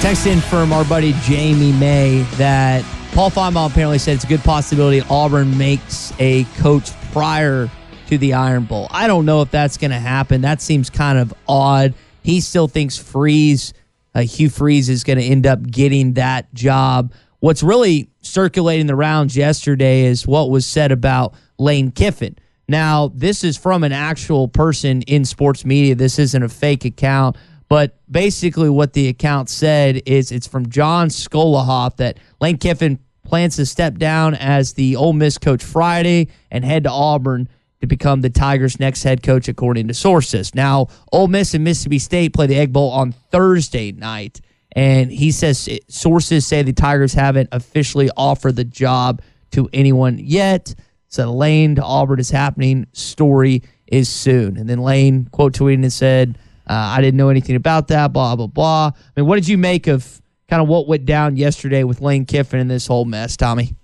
Text in from our buddy Jamie May that Paul Finebaum apparently said it's a good possibility Auburn makes a coach prior to the Iron Bowl. I don't know if that's going to happen. That seems kind of odd. He still thinks Freeze, uh, Hugh Freeze, is going to end up getting that job. What's really circulating the rounds yesterday is what was said about Lane Kiffin. Now, this is from an actual person in sports media. This isn't a fake account. But basically, what the account said is it's from John Skolahoff that Lane Kiffin plans to step down as the Ole Miss coach Friday and head to Auburn to become the Tigers' next head coach, according to sources. Now, Ole Miss and Mississippi State play the Egg Bowl on Thursday night, and he says sources say the Tigers haven't officially offered the job to anyone yet. So Lane to Auburn is happening. Story is soon. And then Lane quote tweeting and said. Uh, I didn't know anything about that, blah, blah, blah. I mean, what did you make of kind of what went down yesterday with Lane Kiffin and this whole mess, Tommy?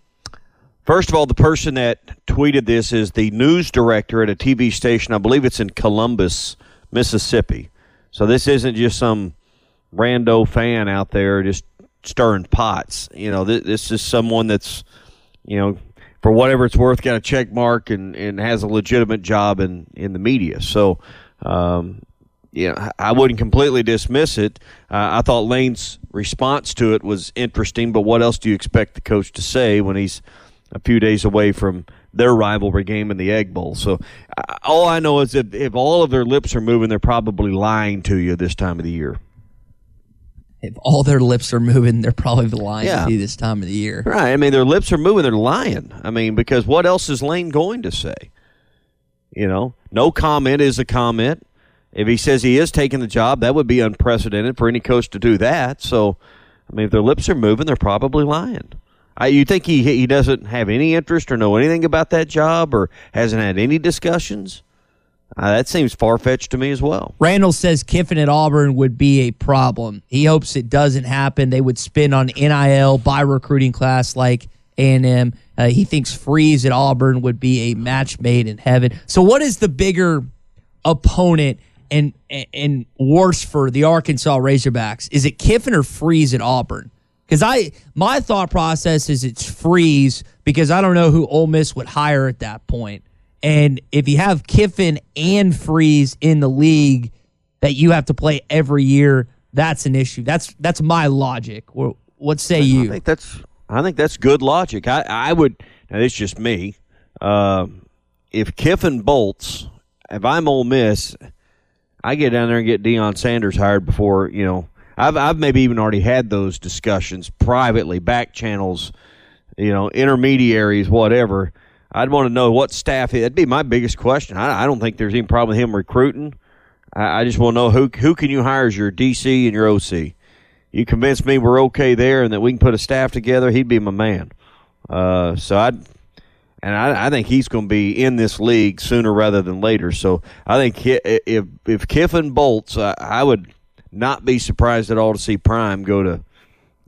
First of all, the person that tweeted this is the news director at a TV station. I believe it's in Columbus, Mississippi. So this isn't just some rando fan out there just stirring pots. You know, th- this is someone that's, you know, for whatever it's worth, got a check mark and, and has a legitimate job in, in the media. So, um, you know, I wouldn't completely dismiss it. Uh, I thought Lane's response to it was interesting, but what else do you expect the coach to say when he's a few days away from their rivalry game in the Egg Bowl? So all I know is that if all of their lips are moving, they're probably lying to you this time of the year. If all their lips are moving, they're probably lying yeah. to you this time of the year. Right. I mean, their lips are moving, they're lying. I mean, because what else is Lane going to say? You know, no comment is a comment if he says he is taking the job, that would be unprecedented for any coach to do that. So, I mean, if their lips are moving, they're probably lying. I, you think he he doesn't have any interest or know anything about that job or hasn't had any discussions? Uh, that seems far fetched to me as well. Randall says Kiffin at Auburn would be a problem. He hopes it doesn't happen. They would spin on NIL by recruiting class like A&M. Uh, he thinks Freeze at Auburn would be a match made in heaven. So, what is the bigger opponent and and worse for the Arkansas Razorbacks? Is it Kiffin or Freeze at Auburn? Because I my thought process is it's Freeze because I don't know who Ole Miss would hire at that point. And if you have Kiffin and Freeze in the league, that you have to play every year, that's an issue. That's that's my logic. What say you? I think that's I think that's good logic. I I would now it's just me. Uh, if Kiffin bolts, if I'm Ole Miss, I get down there and get Deion Sanders hired before you know. I've I've maybe even already had those discussions privately, back channels, you know, intermediaries, whatever. I'd want to know what staff. That'd be my biggest question. I, I don't think there's any problem with him recruiting. I, I just want to know who who can you hire as your DC and your OC. You convince me we're okay there and that we can put a staff together. He'd be my man. Uh, so I'd and I, I, think he's going to be in this league sooner rather than later. So I think if if Kiffin bolts, I, I would not be surprised at all to see Prime go to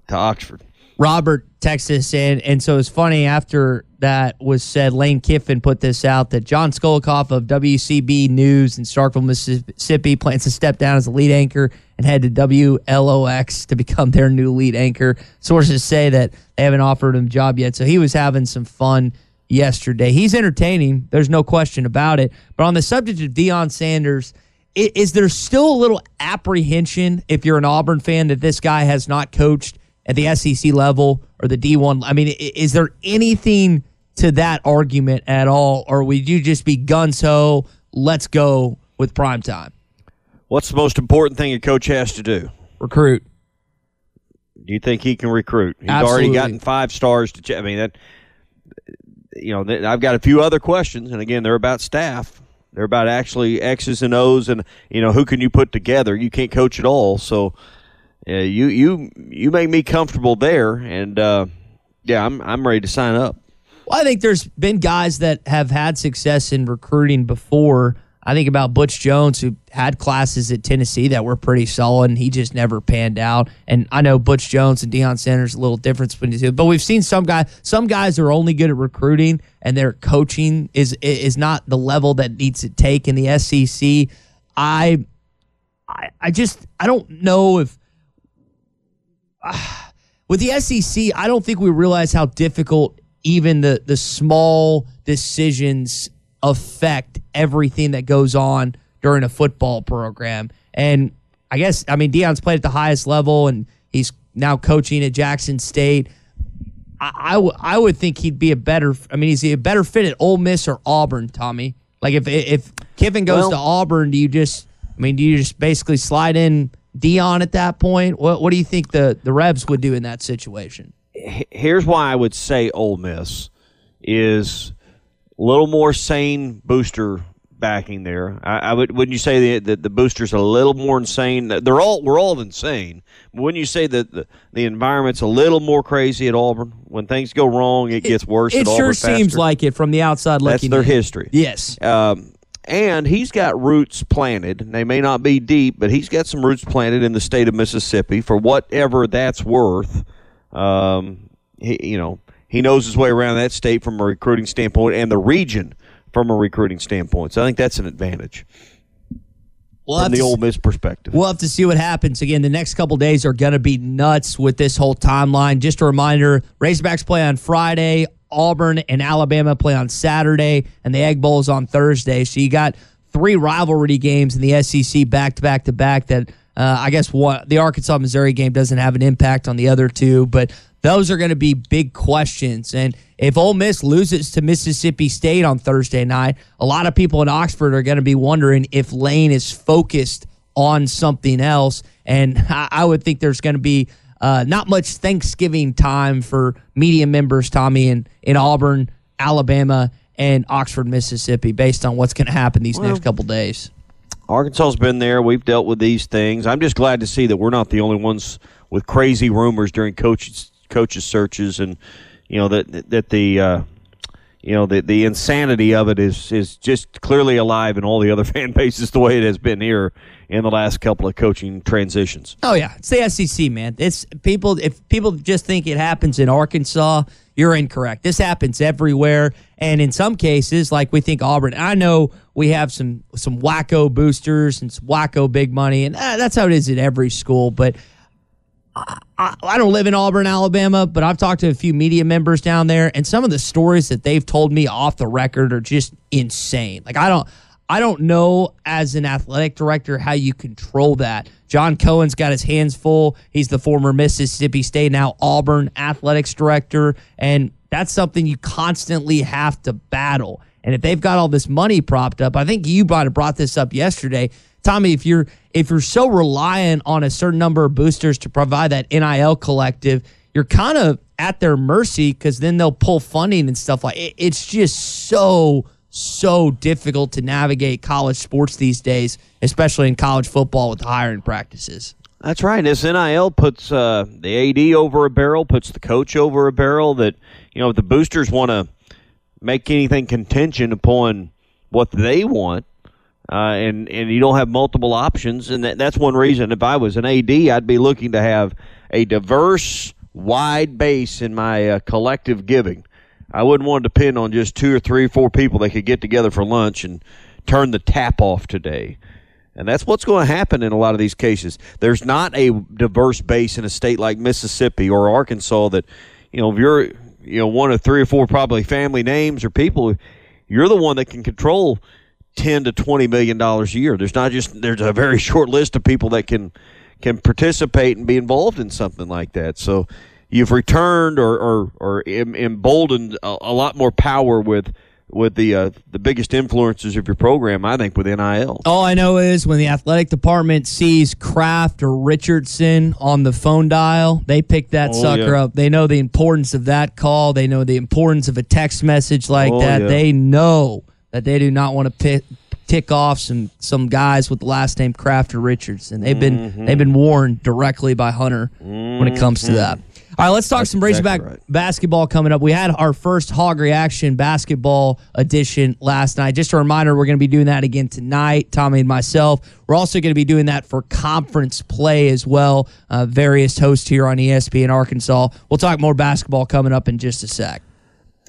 to Oxford. Robert, Texas, and and so it's funny after that was said. Lane Kiffin put this out that John Skolikoff of WCBI News in Starkville, Mississippi, plans to step down as the lead anchor and head to WLOX to become their new lead anchor. Sources say that they haven't offered him a job yet, so he was having some fun yesterday. He's entertaining. There's no question about it. But on the subject of Deion Sanders. Is there still a little apprehension if you're an Auburn fan that this guy has not coached at the SEC level or the D1? I mean, is there anything to that argument at all, or would you just be guns ho, let's go with prime time? What's the most important thing a coach has to do? Recruit. Do you think he can recruit? He's Absolutely. already gotten five stars to. Ch- I mean that. You know, I've got a few other questions, and again, they're about staff. They're about actually X's and O's, and you know who can you put together. You can't coach it all, so uh, you you you make me comfortable there, and uh, yeah, I'm I'm ready to sign up. Well, I think there's been guys that have had success in recruiting before. I think about Butch Jones, who had classes at Tennessee that were pretty solid, and he just never panned out. And I know Butch Jones and Deion Sanders a little difference between the two, but we've seen some guys. Some guys are only good at recruiting, and their coaching is is not the level that needs to take in the SEC. I, I, I just I don't know if with the SEC, I don't think we realize how difficult even the the small decisions affect everything that goes on during a football program. And I guess I mean Deion's played at the highest level, and he's now coaching at Jackson State. I, I, w- I would think he'd be a better. I mean, is he a better fit at Ole Miss or Auburn, Tommy? Like if if Kiffin goes well, to Auburn, do you just? I mean, do you just basically slide in Deion at that point? What What do you think the the Rebs would do in that situation? Here's why I would say Ole Miss is a little more sane booster backing there. I, I would wouldn't you say that the, the boosters a little more insane? They're all we're all insane. But wouldn't you say that the, the environment's a little more crazy at Auburn? When things go wrong, it gets worse. It, it sure seems like it from the outside looking. That's their in. history. Yes. Um, and he's got roots planted. They may not be deep, but he's got some roots planted in the state of Mississippi for whatever that's worth. Um, he, you know, he knows his way around that state from a recruiting standpoint and the region from a recruiting standpoint. So I think that's an advantage. We'll from the Ole Miss perspective. We'll have to see what happens. Again, the next couple days are going to be nuts with this whole timeline. Just a reminder Razorbacks play on Friday, Auburn and Alabama play on Saturday, and the Egg Bowl is on Thursday. So you got three rivalry games in the SEC back to back to back that uh, I guess what the Arkansas Missouri game doesn't have an impact on the other two, but those are going to be big questions. And if Ole Miss loses to Mississippi State on Thursday night, a lot of people in Oxford are going to be wondering if Lane is focused on something else. And I, would think there's going to be uh, not much Thanksgiving time for media members, Tommy, in, in Auburn, Alabama, and Oxford, Mississippi, based on what's going to happen these well, next couple days. Arkansas's been there. We've dealt with these things. I'm just glad to see that we're not the only ones with crazy rumors during coaches coaches searches, and you know that that the uh, you know the the insanity of it is is just clearly alive in all the other fan bases the way it has been here in the last couple of coaching transitions. Oh yeah, it's the SEC, man. It's people. If people just think it happens in Arkansas, you're incorrect. This happens everywhere, and in some cases, like we think Auburn. I know we have some some wacko boosters and some wacko big money, and uh, that's how it is at every school. But I, I, don't live in Auburn, Alabama, but I've talked to a few media members down there, and some of the stories that they've told me off the record are just insane. Like I don't, I don't know as an athletic director how you control that. John Cohen's got his hands full. He's the former Mississippi State, now Auburn athletics director. And that's something you constantly have to battle. And if they've got all this money propped up, I think you might have brought this up yesterday. Tommy, if you're if you're so reliant on a certain number of boosters to provide that NIL collective, you're kind of at their mercy because then they'll pull funding and stuff like it, it's just so so difficult to navigate college sports these days, especially in college football with the hiring practices. That's right. This NIL puts uh, the AD over a barrel, puts the coach over a barrel. That you know, if the boosters want to make anything contention upon what they want, uh, and and you don't have multiple options, and that, that's one reason. If I was an AD, I'd be looking to have a diverse, wide base in my uh, collective giving. I wouldn't want to depend on just two or three or four people that could get together for lunch and turn the tap off today. And that's what's going to happen in a lot of these cases. There's not a diverse base in a state like Mississippi or Arkansas that, you know, if you're, you know, one of three or four probably family names or people, you're the one that can control 10 to 20 million dollars a year. There's not just there's a very short list of people that can can participate and be involved in something like that. So you've returned or or, or emboldened a, a lot more power with with the uh, the biggest influences of your program, I think, with NIL. All I know is when the athletic department sees Kraft or Richardson on the phone dial, they pick that oh, sucker yeah. up. They know the importance of that call. They know the importance of a text message like oh, that. Yeah. They know that they do not want to pick, tick off some some guys with the last name Kraft or Richardson. They've been mm-hmm. they've been warned directly by Hunter mm-hmm. when it comes to mm-hmm. that. All right, let's talk That's some Razorback exactly right. basketball coming up. We had our first Hog Reaction basketball edition last night. Just a reminder, we're going to be doing that again tonight, Tommy and myself. We're also going to be doing that for conference play as well. Uh, various hosts here on ESPN Arkansas. We'll talk more basketball coming up in just a sec.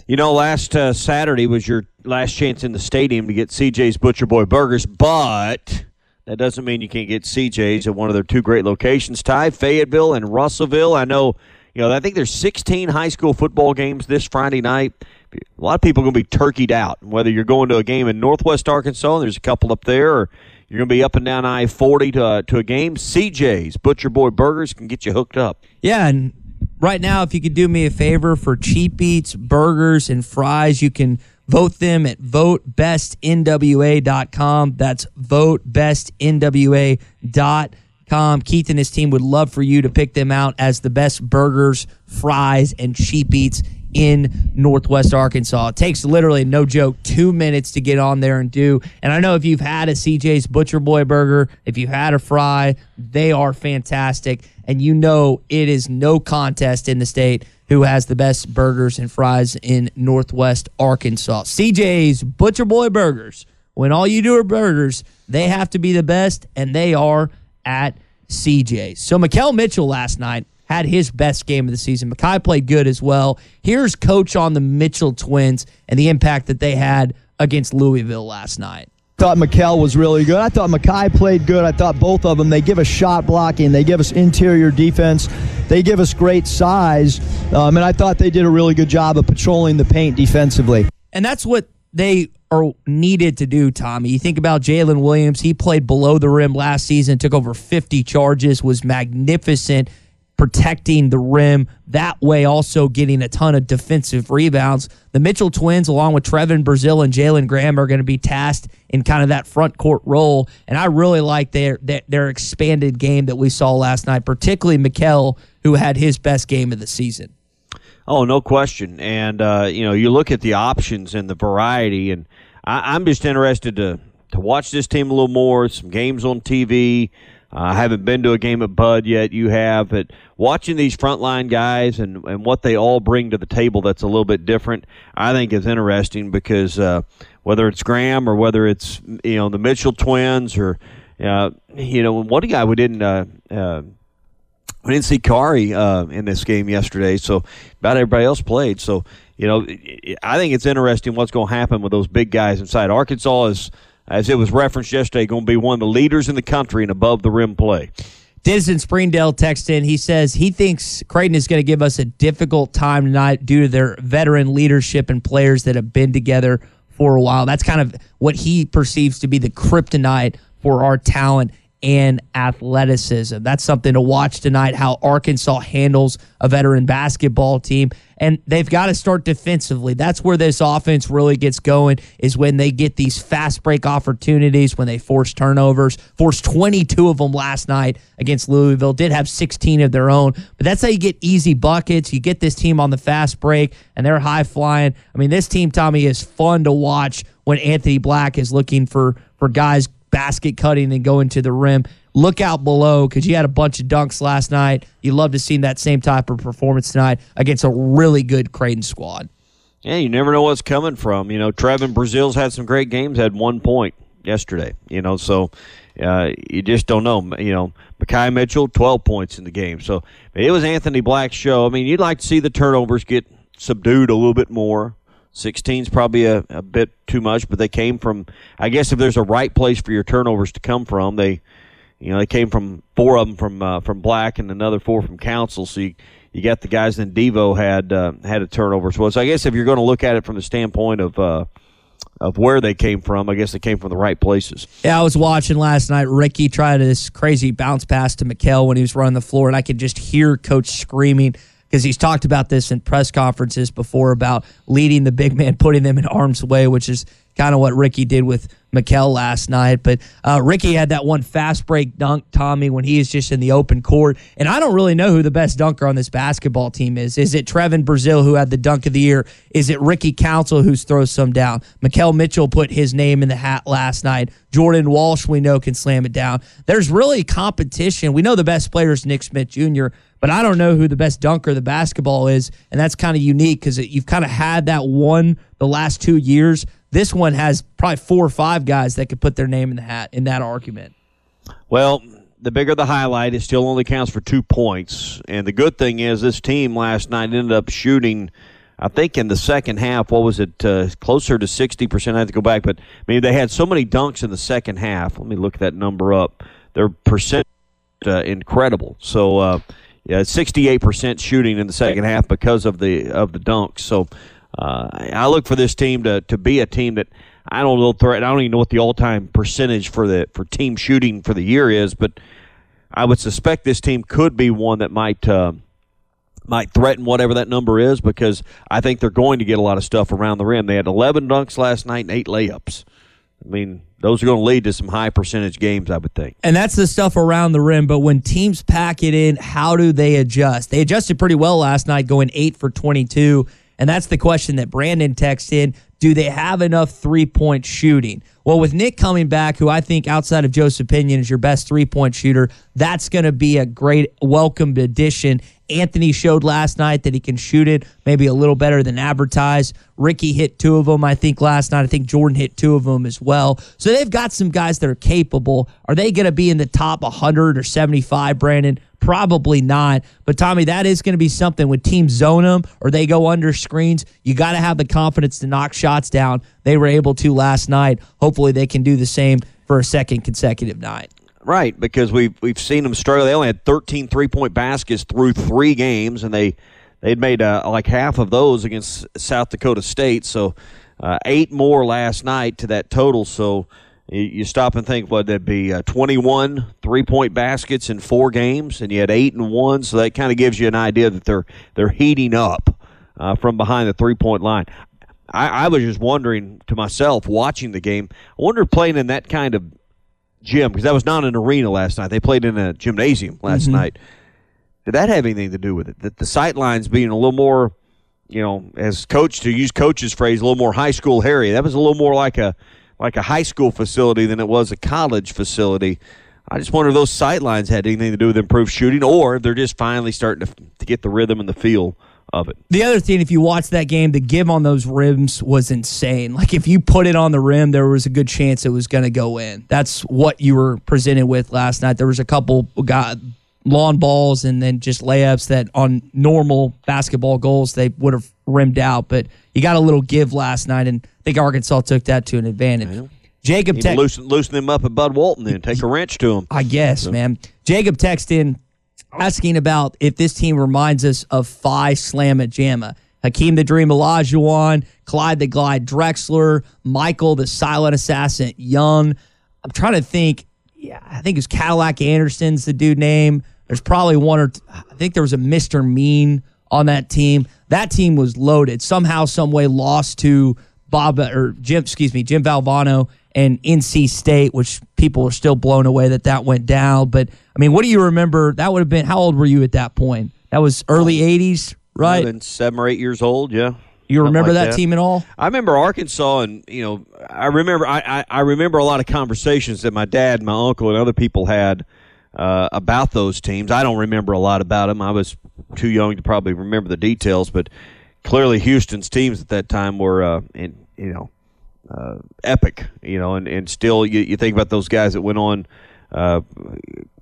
You know, last uh, Saturday was your last chance in the stadium to get CJ's Butcher Boy Burgers, but that doesn't mean you can't get CJ's at one of their two great locations, Ty, Fayetteville and Russellville. I know you know, I think there's 16 high school football games this Friday night. A lot of people are going to be turkeyed out. Whether you're going to a game in Northwest Arkansas, and there's a couple up there, or you're going to be up and down I-40 to, uh, to a game, CJ's Butcher Boy Burgers can get you hooked up. Yeah, and right now, if you could do me a favor for cheap eats, burgers, and fries, you can vote them at votebestnwa.com. That's votebestnwa.com. Keith and his team would love for you to pick them out as the best burgers, fries, and cheap eats in Northwest Arkansas. It takes literally, no joke, two minutes to get on there and do. And I know if you've had a CJ's Butcher Boy burger, if you've had a fry, they are fantastic. And you know it is no contest in the state who has the best burgers and fries in Northwest Arkansas. CJ's Butcher Boy Burgers. When all you do are burgers, they have to be the best, and they are at CJ's. So Makhel Mitchell last night had his best game of the season. Makhi played good as well. Here's coach on the Mitchell twins and the impact that they had against Louisville last night. Thought Makhel was really good. I thought Makhi played good. I thought both of them. They give us shot blocking. They give us interior defense. They give us great size. Um, and I thought they did a really good job of patrolling the paint defensively. And that's what they are needed to do, Tommy. You think about Jaylin Williams. He played below the rim last season, took over 50 charges, was magnificent protecting the rim. That way, also getting a ton of defensive rebounds. The Mitchell twins, along with Trevon Brazile and Jalen Graham, are going to be tasked in kind of that front court role. And I really like their, their, their expanded game that we saw last night, particularly Makhel, who had his best game of the season. Oh, no question. And uh, you know, you look at the options and the variety, and I, am just interested to to watch this team a little more. Some games on TV. Uh, I haven't been to a game at Bud yet. You have, but watching these frontline guys and, and what they all bring to the table that's a little bit different, I think is interesting because uh, whether it's Graham or whether it's you know the Mitchell twins or uh, you know one guy we didn't uh, uh, we didn't see Kari uh, in this game yesterday, so about everybody else played. So you know, I think it's interesting what's going to happen with those big guys inside. Arkansas is, as it was referenced yesterday, going to be one of the leaders in the country in above the rim play. Denison Springdale texted in. He says he thinks Creighton is going to give us a difficult time tonight due to their veteran leadership and players that have been together for a while. That's kind of what he perceives to be the kryptonite for our talent and athleticism. That's something to watch tonight how Arkansas handles a veteran basketball team and they've got to start defensively. That's where this offense really gets going is when they get these fast break opportunities, when they force turnovers. Forced 22 of them last night against Louisville. Did have 16 of their own, but that's how you get easy buckets. You get this team on the fast break and they're high flying. I mean, this team Tommy is fun to watch when Anthony Black is looking for for guys basket cutting and going to the rim. Look out below because you had a bunch of dunks last night. You love to see that same type of performance tonight against a really good Creighton squad. Yeah, you never know what's coming from. You know, Trevon Brazile's had some great games. Had one point yesterday. You know, so uh, you just don't know. You know, Makhi Mitchell, twelve points in the game. So it was Anthony Black's show. I mean, you'd like to see the turnovers get subdued a little bit more. 16 is probably a, a bit too much, but they came from, I guess, if there's a right place for your turnovers to come from, they, you know, they came from four of them from uh, from Black and another four from Council. So you, you got the guys. Then Devo had uh, had a turnover as well. So I guess if you're going to look at it from the standpoint of uh, of where they came from, I guess they came from the right places. Yeah, I was watching last night. Ricky tried this crazy bounce pass to Makhel when he was running the floor, and I could just hear Coach screaming because he's talked about this in press conferences before about leading the big man, putting them in harm's way, which is kind of what Ricky did with Makhel last night. But uh, Ricky had that one fast break dunk, Tommy, when he is just in the open court. And I don't really know who the best dunker on this basketball team is. Is it Trevon Brazile who had the dunk of the year? Is it Ricky Council who throws some down? Makhel Mitchell put his name in the hat last night. Jordan Walsh, we know, can slam it down. There's really competition. We know the best player is Nick Smith Jr., but I don't know who the best dunker the basketball is. And that's kind of unique because you've kind of had that one the last two years. This one has probably four or five guys that could put their name in the hat in that argument. Well, the bigger the highlight, it still only counts for two points. And the good thing is, this team last night ended up shooting. I think in the second half, what was it, uh, closer to 60%? I have to go back, but I mean, they had so many dunks in the second half. Let me look that number up. Their percent uh, incredible. So, uh, yeah, 68% shooting in the second half because of the of the dunks. So, uh, I look for this team to, to be a team that I don't know threat. I don't even know what the all time percentage for the for team shooting for the year is, but I would suspect this team could be one that might uh, might threaten whatever that number is because I think they're going to get a lot of stuff around the rim. They had 11 dunks last night and eight layups. I mean, those are going to lead to some high percentage games, I would think. And that's the stuff around the rim. But when teams pack it in, how do they adjust? They adjusted pretty well last night, going eight for 22 and that's the question that Brandon texted in. Do they have enough three point shooting? Well, with Nick coming back, who I think outside of Joseph Pinion is your best three point shooter, that's going to be a great welcomed addition. Anthony showed last night that he can shoot it maybe a little better than advertised. Ricky hit two of them, I think, last night. I think Jordan hit two of them as well. So they've got some guys that are capable. Are they going to be in the top 100 or 75, Brandon? Probably not. But Tommy, that is going to be something when teams zone them or they go under screens. You got to have the confidence to knock shots down. They were able to last night. Hopefully, they can do the same for a second consecutive night. Right, because we've we've seen them struggle. They only had 13 three point baskets through three games, and they they'd made uh, like half of those against South Dakota State. So uh, eight more last night to that total. So you stop and think what that'd be uh, 21 three point baskets in four games and you had eight and one so that kind of gives you an idea that they're they're heating up uh, from behind the three point line I, I, was just wondering to myself watching the game i wonder playing in that kind of gym because that was not an arena last night. They played in a gymnasium last mm-hmm. night. Did that have anything to do with it? That the sight lines being a little more you know as coach to use coach's phrase a little more high school harry that was a little more like a like a high school facility than it was a college facility. I just wonder if those sightlines had anything to do with improved shooting, or they're just finally starting to, to get the rhythm and the feel of it. The other thing, if you watch that game, the give on those rims was insane. Like if you put it on the rim, there was a good chance it was going to go in. That's what you were presented with last night. There was a couple got lawn balls and then just layups that on normal basketball goals they would have rimmed out, but you got a little give last night, and I think Arkansas took that to an advantage. Jacob te- loosen, loosen them up at Bud Walton then. Take a wrench to them. I guess, so. man. Jacob texted in asking about if this team reminds us of Phi Slamma Jamma. Hakeem the Dream Olajuwon, Clyde the Glide Drexler, Michael the Silent Assassin Young. I'm trying to think. Yeah, I think it's Cadillac Anderson's the dude name. There's probably one or t- I think there was a Mr. Mean on that team. That team was loaded. Somehow, some way, lost to Bob or Jim. Excuse me, Jim Valvano and NC State, which people are still blown away that that went down. But I mean, what do you remember? That would have been. How old were you at that point? That was early '80s, right? Been seven or eight years old. Yeah. You remember like that, team at all? I remember Arkansas, and you know, I remember I, I, I remember a lot of conversations that my dad, my uncle, and other people had uh, about those teams. I don't remember a lot about them. I was too young to probably remember the details, but clearly Houston's teams at that time were, uh, in, you know, epic. You know, and, and still you, you think about those guys that went on, uh,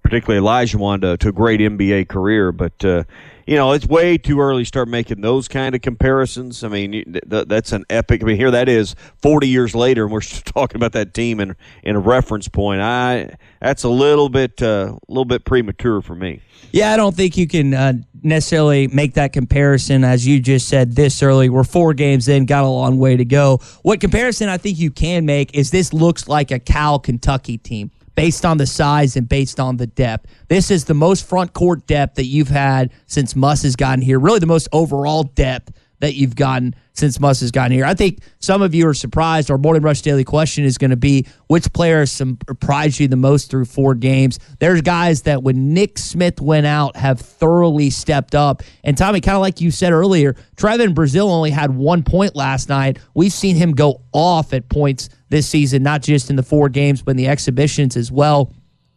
uh, particularly Olajuwon, to, to a great NBA career, but. Uh, you know, it's way too early to start making those kind of comparisons. I mean, th- that's an epic. I mean, here that is 40 years later, and we're talking about that team in in a reference point. I that's a little bit a uh, little bit premature for me. Yeah, I don't think you can uh, necessarily make that comparison as you just said this early. We're four games in, got a long way to go. What comparison I think you can make is this looks like a Cal Kentucky team based on the size and based on the depth. This is the most front court depth that you've had since Muss has gotten here. Really, the most overall depth that you've gotten since Muss has gotten here. I think some of you are surprised. Our Morning Rush Daily question is going to be which player surprised you the most through four games? There's guys that when Nick Smith went out have thoroughly stepped up. And Tommy, kind of like you said earlier, Trevon Brazile only had one point last night. We've seen him go off at points this season, not just in the four games, but in the exhibitions as well.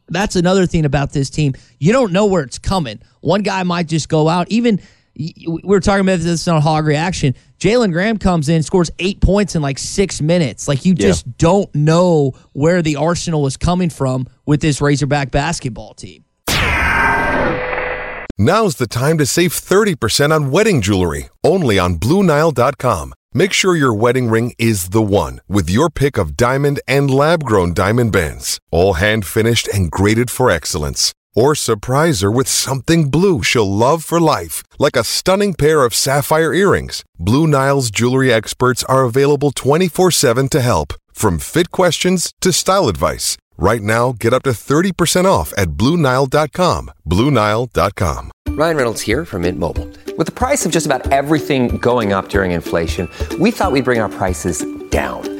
That's another thing about this team. You don't know where it's coming. One guy might just go out. Even we were talking about this on Hog Reaction. Jalen Graham comes in, scores eight points in like six minutes. Like you just yeah. don't know where the arsenal is coming from with this Razorback basketball team. Now's the time to save 30% on wedding jewelry, only on BlueNile.com. Make sure your wedding ring is the one with your pick of diamond and lab grown diamond bands, all hand finished and graded for excellence. Or surprise her with something blue she'll love for life, like a stunning pair of sapphire earrings. Blue Nile's jewelry experts are available 24 7 to help, from fit questions to style advice. Right now, get up to 30% off at BlueNile.com. BlueNile.com. Ryan Reynolds here from Mint Mobile. With the price of just about everything going up during inflation, we thought we'd bring our prices down.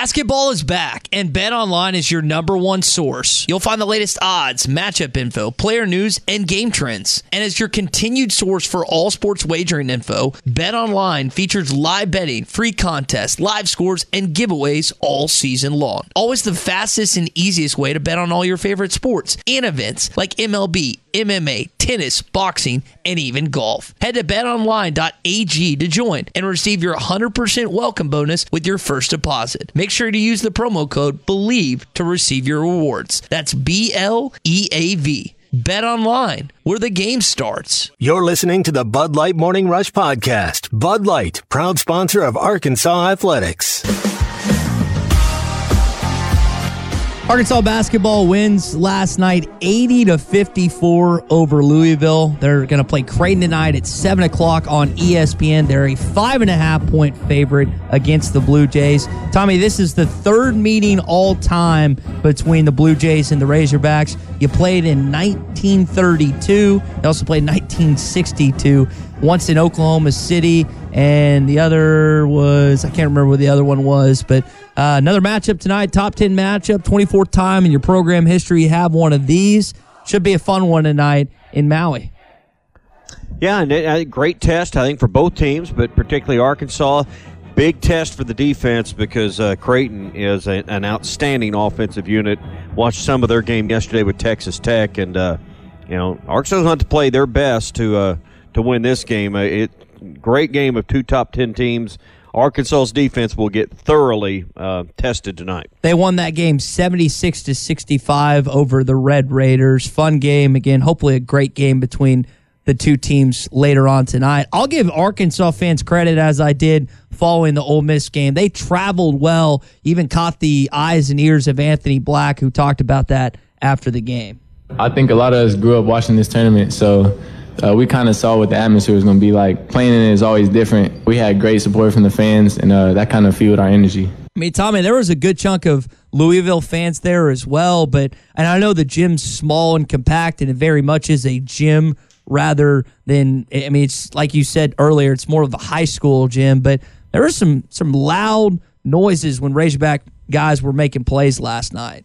Basketball is back, and Bet Online is your number one source. You'll find the latest odds, matchup info, player news, and game trends. And as your continued source for all sports wagering info, Bet Online features live betting, free contests, live scores, and giveaways all season long. Always the fastest and easiest way to bet on all your favorite sports and events like MLB, MMA, tennis, boxing, and even golf. Head to betonline.ag to join and receive your 100% welcome bonus with your first deposit. Make sure to use the promo code BLEAV to receive your rewards. That's B L E A V. Bet online, where the game starts. You're listening to the Bud Light Morning Rush Podcast. Bud Light, proud sponsor of Arkansas Athletics. Arkansas basketball wins last night 80 to 54 over Louisville. They're going to play Creighton tonight at 7 o'clock on ESPN. They're a five and a half point favorite against the Blue Jays. Tommy, this is the third meeting all time between the Blue Jays and the Razorbacks. You played in 1932, you also played 1962, once in Oklahoma City, and the other was, I can't remember what the other one was, but uh, another matchup tonight, top 10 matchup, 24th time in your program history you have one of these. Should be a fun one tonight in Maui. Yeah, and a great test, I think, for both teams, but particularly Arkansas. Big test for the defense because uh, Creighton is a, an outstanding offensive unit. Watched some of their game yesterday with Texas Tech, and uh, you know Arkansas going to play their best to uh, to win this game. Uh, it great game of two top ten teams. Arkansas's defense will get thoroughly uh, tested tonight. They won that game 76 to 65 over the Red Raiders. Fun game again. Hopefully a great game between the two teams later on tonight. I'll give Arkansas fans credit as I did following the Ole Miss game. They traveled well, even caught the eyes and ears of Anthony Black, who talked about that after the game. I think a lot of us grew up watching this tournament, so uh, we kind of saw what the atmosphere was going to be like. Playing in it is always different. We had great support from the fans, and uh, that kind of fueled our energy. I mean, Tommy, there was a good chunk of Louisville fans there as well, but and I know the gym's small and compact, and it very much is a gym rather than I mean, it's like you said earlier, it's more of a high school gym, but there were some some loud noises when Razorback guys were making plays last night.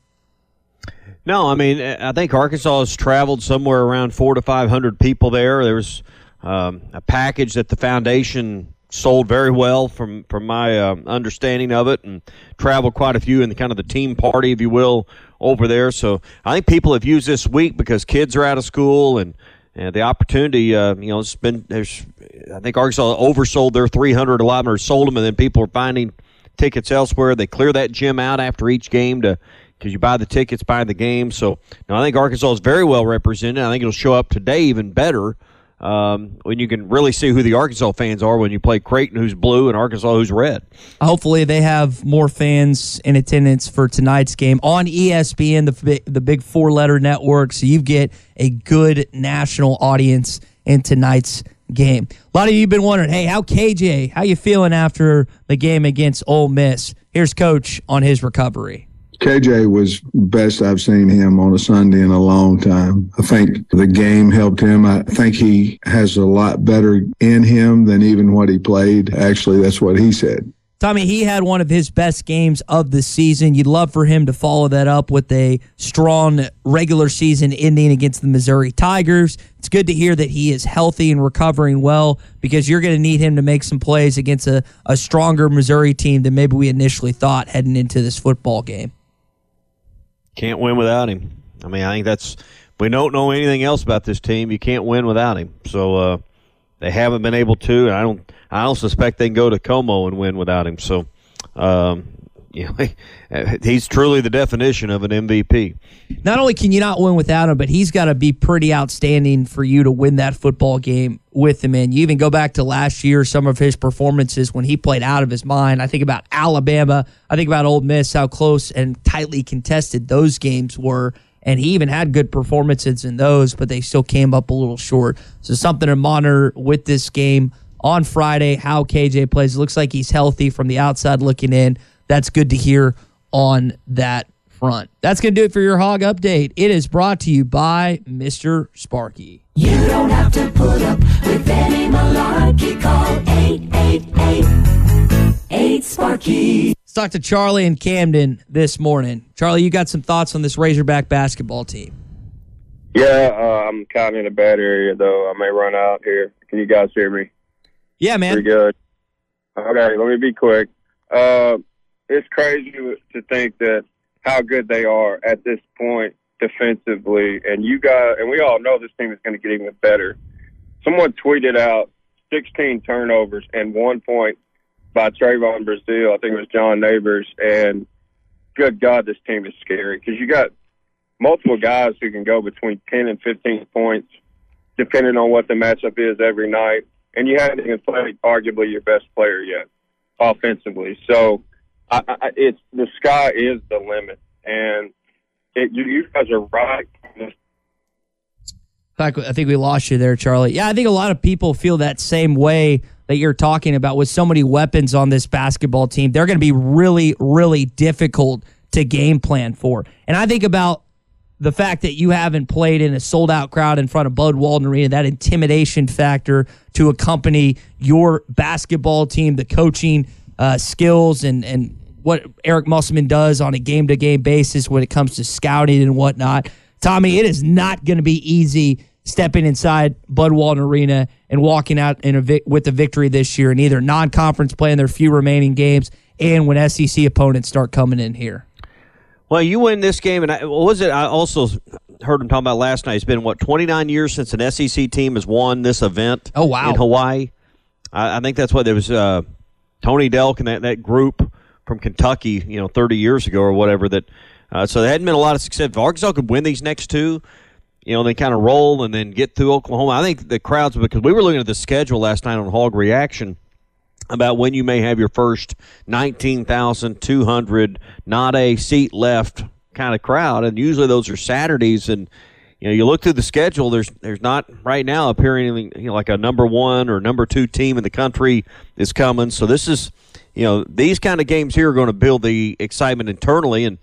No, I mean, I think Arkansas has traveled somewhere around four to five hundred people there. There was um, a package that the foundation sold very well from from my uh, understanding of it, and traveled quite a few in the kind of the team party, if you will, over there. So I think people have used this week because kids are out of school and. And the opportunity, uh, you know, it's been there's. I think Arkansas oversold their 300 allotment or sold them, and then people are finding tickets elsewhere. They clear that gym out after each game to because you buy the tickets, buy the game. So now I think Arkansas is very well represented. I think it'll show up today even better um, when you can really see who the Arkansas fans are when you play Creighton, who's blue, and Arkansas, who's red. Hopefully, they have more fans in attendance for tonight's game on ESPN, the the big four letter network. So you get a good national audience in tonight's game. A lot of you been wondering, hey, how KJ, how you feeling after the game against Ole Miss? Here's Coach on his recovery. KJ was best I've seen him on a Sunday in a long time. I think the game helped him. I think he has a lot better in him than even what he played. Actually, that's what he said. Tommy, he had one of his best games of the season. You'd love for him to follow that up with a strong regular season ending against the Missouri Tigers. It's good to hear that he is healthy and recovering well because you're going to need him to make some plays against a, a stronger Missouri team than maybe we initially thought heading into this football game. Can't win without him. I mean, I think that's we don't know anything else about this team. You can't win without him. So uh, they haven't been able to, and I don't. I don't suspect they can go to Como and win without him. So, um, know, he's truly the definition of an MVP. Not only can you not win without him, but he's got to be pretty outstanding for you to win that football game with him And You even go back to last year, some of his performances when he played out of his mind. I think about Alabama. I think about Ole Miss, how close and tightly contested those games were. And he even had good performances in those, but they still came up a little short. So something to monitor with this game on Friday, how KJ plays. It looks like he's healthy from the outside looking in. That's good to hear on that front. That's going to do it for your hog update. It is brought to you by Mr. Sparky. You don't have to put up with any malarkey. Call 888-8 Let's talk to Charlie and Camden this morning. Charlie, you got some thoughts on this Razorback basketball team? Yeah, uh, I'm kind of in a bad area, though. I may run out here. Can you guys hear me? Yeah, man. Pretty good. Okay, let me be quick. Uh, it's crazy to think that how good they are at this point defensively, and you guys, and we all know this team is going to get even better. Someone tweeted out 16 turnovers and one point by Trevon Brazile. I think it was John Neighbors, and good God, this team is scary because you got multiple guys who can go between 10 and 15 points, depending on what the matchup is every night. And you haven't even played arguably your best player yet offensively. So I, I, it's the sky is the limit, and it, you, you guys are right. I think we lost you there, Charlie. Yeah, I think a lot of people feel that same way that you're talking about with so many weapons on this basketball team. They're going to be really, really difficult to game plan for. And I think about the fact that you haven't played in a sold out crowd in front of Bud Walton Arena, that intimidation factor to accompany your basketball team, the coaching uh, skills, and, and what Eric Musselman does on a game to game basis when it comes to scouting and whatnot. Tommy, it is not going to be easy stepping inside Bud Walton Arena and walking out in a vic- with a victory this year in either non conference play in their few remaining games and when SEC opponents start coming in here. Well, you win this game, and I, what was it? I also heard him talking about last night. It's been what twenty nine years since an SEC team has won this event. Oh wow! In Hawaii, I, I think that's what there was. Uh, Tony Delk and that, that group from Kentucky, you know, thirty years ago or whatever. That uh, so there hadn't been a lot of success. If Arkansas could win these next two, you know, they kind of roll and then get through Oklahoma. I think the crowds because we were looking at the schedule last night on Hog Reaction about when you may have your first 19,200 not a seat left kind of crowd and usually those are Saturdays and you know you look through the schedule there's there's not right now appearing you know, like a number 1 or number 2 team in the country is coming. So this is you know these kind of games here are going to build the excitement internally. And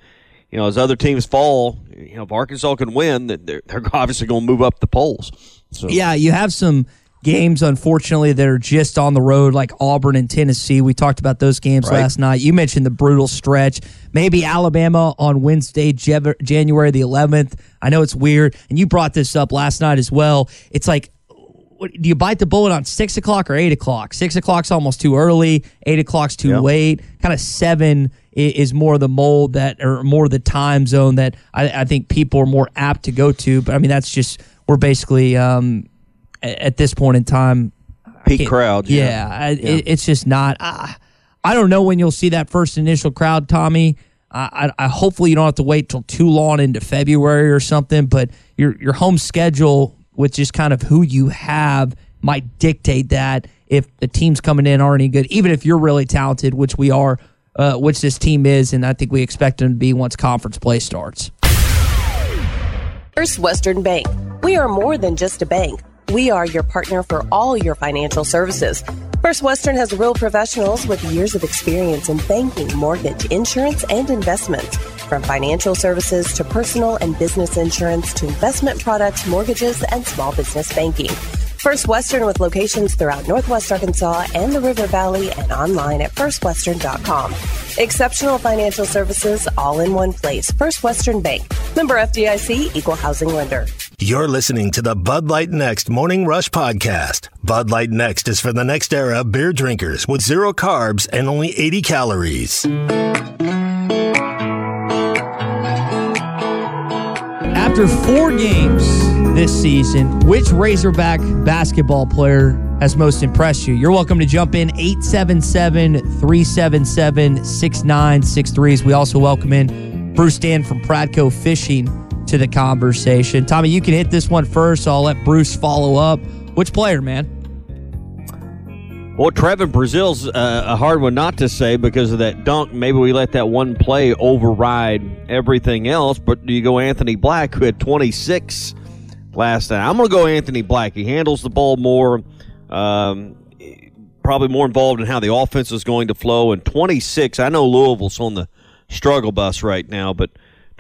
you know as other teams fall you know if Arkansas can win they're, they're obviously going to move up the polls. So Yeah, you have some games, unfortunately, that are just on the road, like Auburn and Tennessee. We talked about those games Right. last night. You mentioned the brutal stretch. Maybe Alabama on Wednesday, January the 11th. I know it's weird, and you brought this up last night as well. It's like, do you bite the bullet on six o'clock or eight o'clock? Six o'clock's almost too early. Eight o'clock's too late. Kind of seven is more the mold that, or more the time zone that I, I think people are more apt to go to. But I mean, that's just we're basically um, at this point in time Peak crowd, Yeah, yeah. I, Yeah. It, it's just not. I, I don't know when you'll see that first initial crowd, Tommy. I, I, I hopefully you don't have to wait till too long into February or something. But your your home schedule with just kind of who you have might dictate that if the teams coming in aren't any good, even if you're really talented, which we are, uh, which this team is, and I think we expect them to be once conference play starts. First Western Bank. We are more than just a bank. We are your partner for all your financial services. First Western has real professionals with years of experience in banking, mortgage, insurance, and investments. From financial services to personal and business insurance to investment products, mortgages, and small business banking. First Western with locations throughout Northwest Arkansas and the River Valley and online at firstwestern.com. Exceptional financial services all in one place. First Western Bank. Member FDIC, equal housing lender. You're listening to the Bud Light Next Morning Rush Podcast. Bud Light Next is for the next era beer drinkers with zero carbs and only 80 calories. After four games this season, which Razorback basketball player has most impressed you? You're welcome to jump in 877 377 6963. We also welcome in Bruce Dan from Pradco Fishing to the conversation. Tommy, you can hit this one first. I'll let Bruce follow up. Which player, man? Well, Trevon Brazile's uh, a hard one not to say because of that dunk. Maybe we let that one play override everything else. But do you go Anthony Black, who had 26 last night? I'm going to go Anthony Black. He handles the ball more, um, probably more involved in how the offense is going to flow. And 26, I know Louisville's on the struggle bus right now, but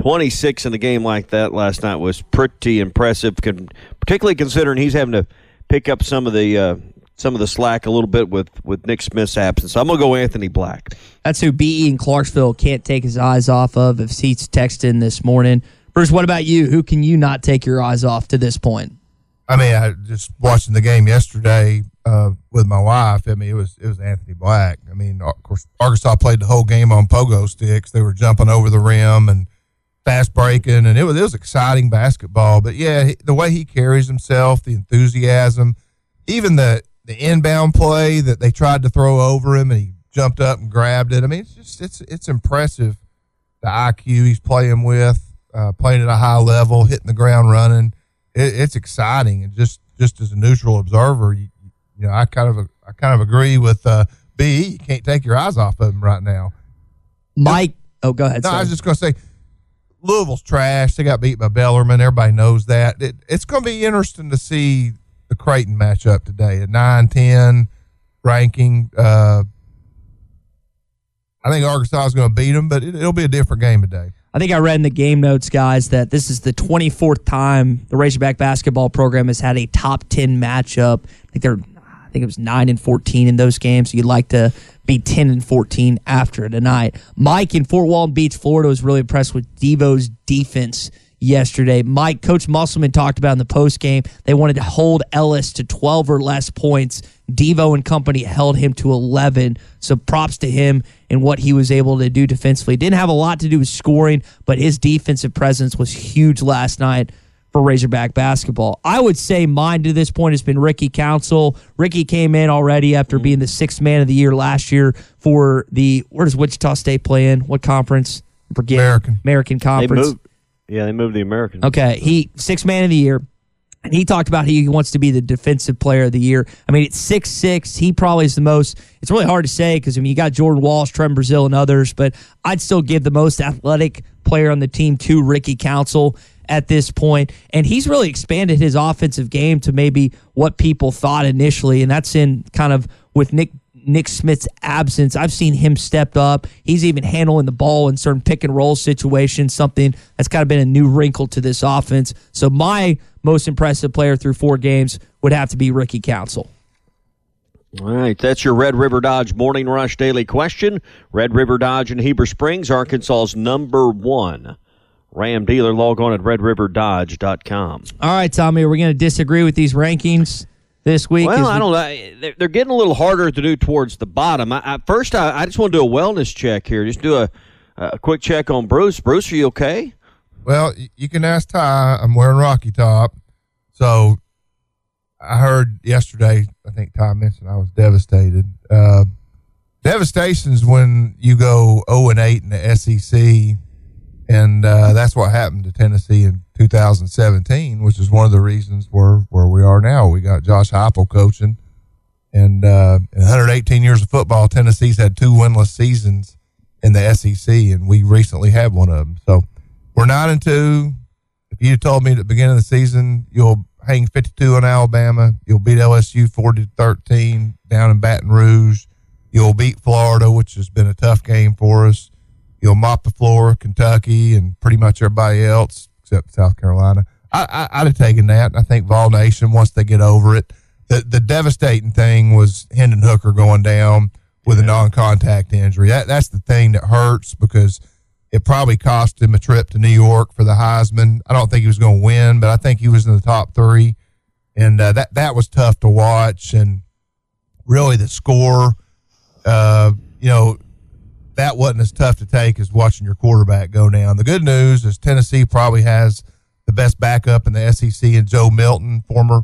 26 in a game like that last night was pretty impressive, con- particularly considering he's having to pick up some of the uh, some of the slack a little bit with with Nick Smith's absence. I'm gonna go Anthony Black. That's who BE in Clarksville can't take his eyes off of if he's texting this morning. Bruce, what about you? Who can you not take your eyes off to this point? I mean, I just watching the game yesterday uh, with my wife. I mean, it was it was Anthony Black. I mean, of course, Arkansas played the whole game on pogo sticks. They were jumping over the rim and fast breaking, and it was it was exciting basketball. But yeah, he- the way he carries himself, the enthusiasm, even the the inbound play that they tried to throw over him, and he jumped up and grabbed it. I mean, it's just it's it's impressive the IQ he's playing with, uh, playing at a high level, hitting the ground running. It, it's exciting, and just just as a neutral observer, you, you know, I kind of I kind of agree with uh, B. You can't take your eyes off of him right now. Mike, oh, go ahead. No, I was just going to say, Louisville's trash. They got beat by Bellarmine. Everybody knows that. It, it's going to be interesting to see the Creighton matchup today at 9 10 ranking. Uh, I think Arkansas is going to beat them, but it, it'll be a different game today. I think I read in the game notes, guys, that this is the 24th time the Razorback basketball program has had a top 10 matchup. I think they're, think it was 9 and 14 in those games. You'd like to be 10 and 14 after tonight. Mike in Fort Walton Beach, Florida, was really impressed with Devo's defense yesterday. Mike, Coach Musselman talked about in the post game, they wanted to hold Ellis to 12 or less points. Devo and company held him to 11. So props to him and what he was able to do defensively. Didn't have a lot to do with scoring, but his defensive presence was huge last night for Razorback basketball. I would say mine to this point has been Ricky Council. Ricky came in already after mm-hmm. being the sixth man of the year last year for the where does Wichita State play in? What conference? Forget American. American They Conference. moved. Yeah, they moved the American. Okay, he six man of the year. And he talked about he wants to be the defensive player of the year. I mean, it's six six. He probably is the most. It's really hard to say because I mean you got Jordan Walsh, Trent Brazile, and others, but I'd still give the most athletic player on the team to Ricky Council at this point. And he's really expanded his offensive game to maybe what people thought initially, and that's in kind of with Nick Nick Smith's absence, I've seen him step up. He's even handling the ball in certain pick and roll situations, something that's kind of been a new wrinkle to this offense. So my most impressive player through four games would have to be Ricky Council. All right, that's your Red River Dodge Morning Rush Daily Question. Red River Dodge in Heber Springs, Arkansas's number one Ram dealer. Log on at redriverdodge.com. All right, Tommy, are we going to disagree with these rankings this week? Well, Is I don't know. They're, they're getting a little harder to do towards the bottom. I, I, first, I, I just want to do a wellness check here. Just do a, a quick check on Bruce. Bruce, are you okay? Well, you can ask Ty. I'm wearing Rocky Top. So I heard yesterday, I think Ty mentioned I was devastated. Uh, devastation's when you go 0 and 8 in the SEC. And uh, that's what happened to Tennessee in 2017, which is one of the reasons where, where we are now. We got Josh Heupel coaching. And uh, in 118 years of football, Tennessee's had two winless seasons in the SEC, and we recently had one of them. So we're nine and two. If you told me at the beginning of the season you'll hang 52 on Alabama, you'll beat LSU 40 to 13 down in Baton Rouge, you'll beat Florida, which has been a tough game for us. You'll mop the floor, Kentucky, and pretty much everybody else except South Carolina. I, I, I'd have taken that. I think Vol Nation, once they get over it, the the devastating thing was Hendon Hooker going down with a non-contact injury. That that's the thing that hurts because it probably cost him a trip to New York for the Heisman. I don't think he was going to win, but I think he was in the top three, and uh, that that was tough to watch. And really, the score, uh, you know, that wasn't as tough to take as watching your quarterback go down. The good news is Tennessee probably has the best backup in the SEC and Joe Milton, former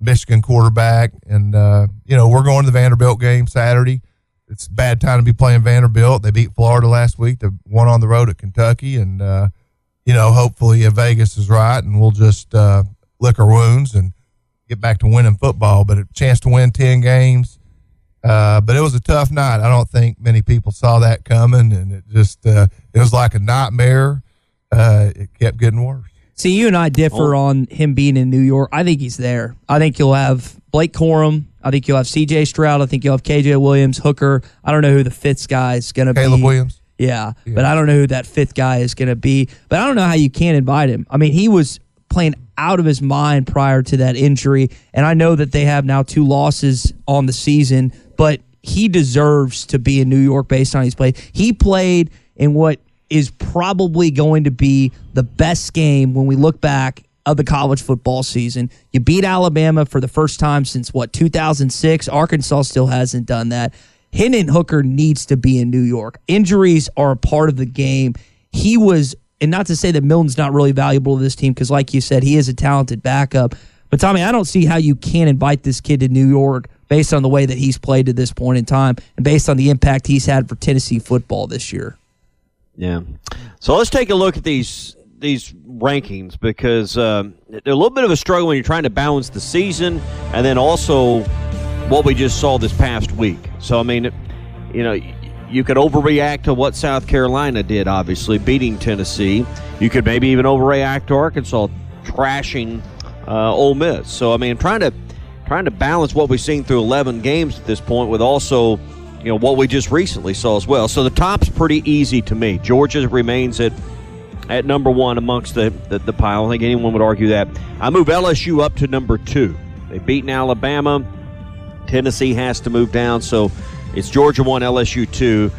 Michigan quarterback, and uh, you know we're going to the Vanderbilt game Saturday. It's a bad time to be playing Vanderbilt. They beat Florida last week. They won on the road at Kentucky, and uh, you know hopefully uh, Vegas is right, and we'll just uh, lick our wounds and get back to winning football. But a chance to win ten games. Uh, but it was a tough night. I don't think many people saw that coming, and it just uh, it was like a nightmare. Uh, it kept getting worse. See, you and I differ on him being in New York. I think he's there. I think you'll have Blake Corum. I think you'll have C.J. Stroud. I think you'll have K.J. Williams, Hooker. I don't know who the fifth guy is going to be. Caleb Williams. Yeah, but I don't know who that fifth guy is going to be. But I don't know how you can't invite him. I mean, he was playing out of his mind prior to that injury, and I know that they have now two losses on the season, but he deserves to be in New York based on his play. He played in what is probably going to be the best game when we look back of the college football season. You beat Alabama for the first time since what 2006. Arkansas still hasn't done that. Hendon Hooker needs to be in New York. Injuries are a part of the game. He was, and not to say that Milton's not really valuable to this team, because like you said, he is a talented backup. But Tommy, I don't see how you can invite this kid to New York based on the way that he's played to this point in time and based on the impact he's had for Tennessee football this year. Yeah. So let's take a look at these these rankings because um, they're a little bit of a struggle when you're trying to balance the season and then also what we just saw this past week. So I mean, you know, you could overreact to what South Carolina did, obviously beating Tennessee. You could maybe even overreact to Arkansas trashing uh, Ole Miss. So I mean, trying to trying to balance what we've seen through 11 games at this point with also, you know, what we just recently saw as well. So the top's pretty easy to me. Georgia remains at at number one amongst the, the, the pile. I think anyone would argue that. I move LSU up to number two. They've beaten Alabama. Tennessee has to move down, so it's Georgia one, LSU two.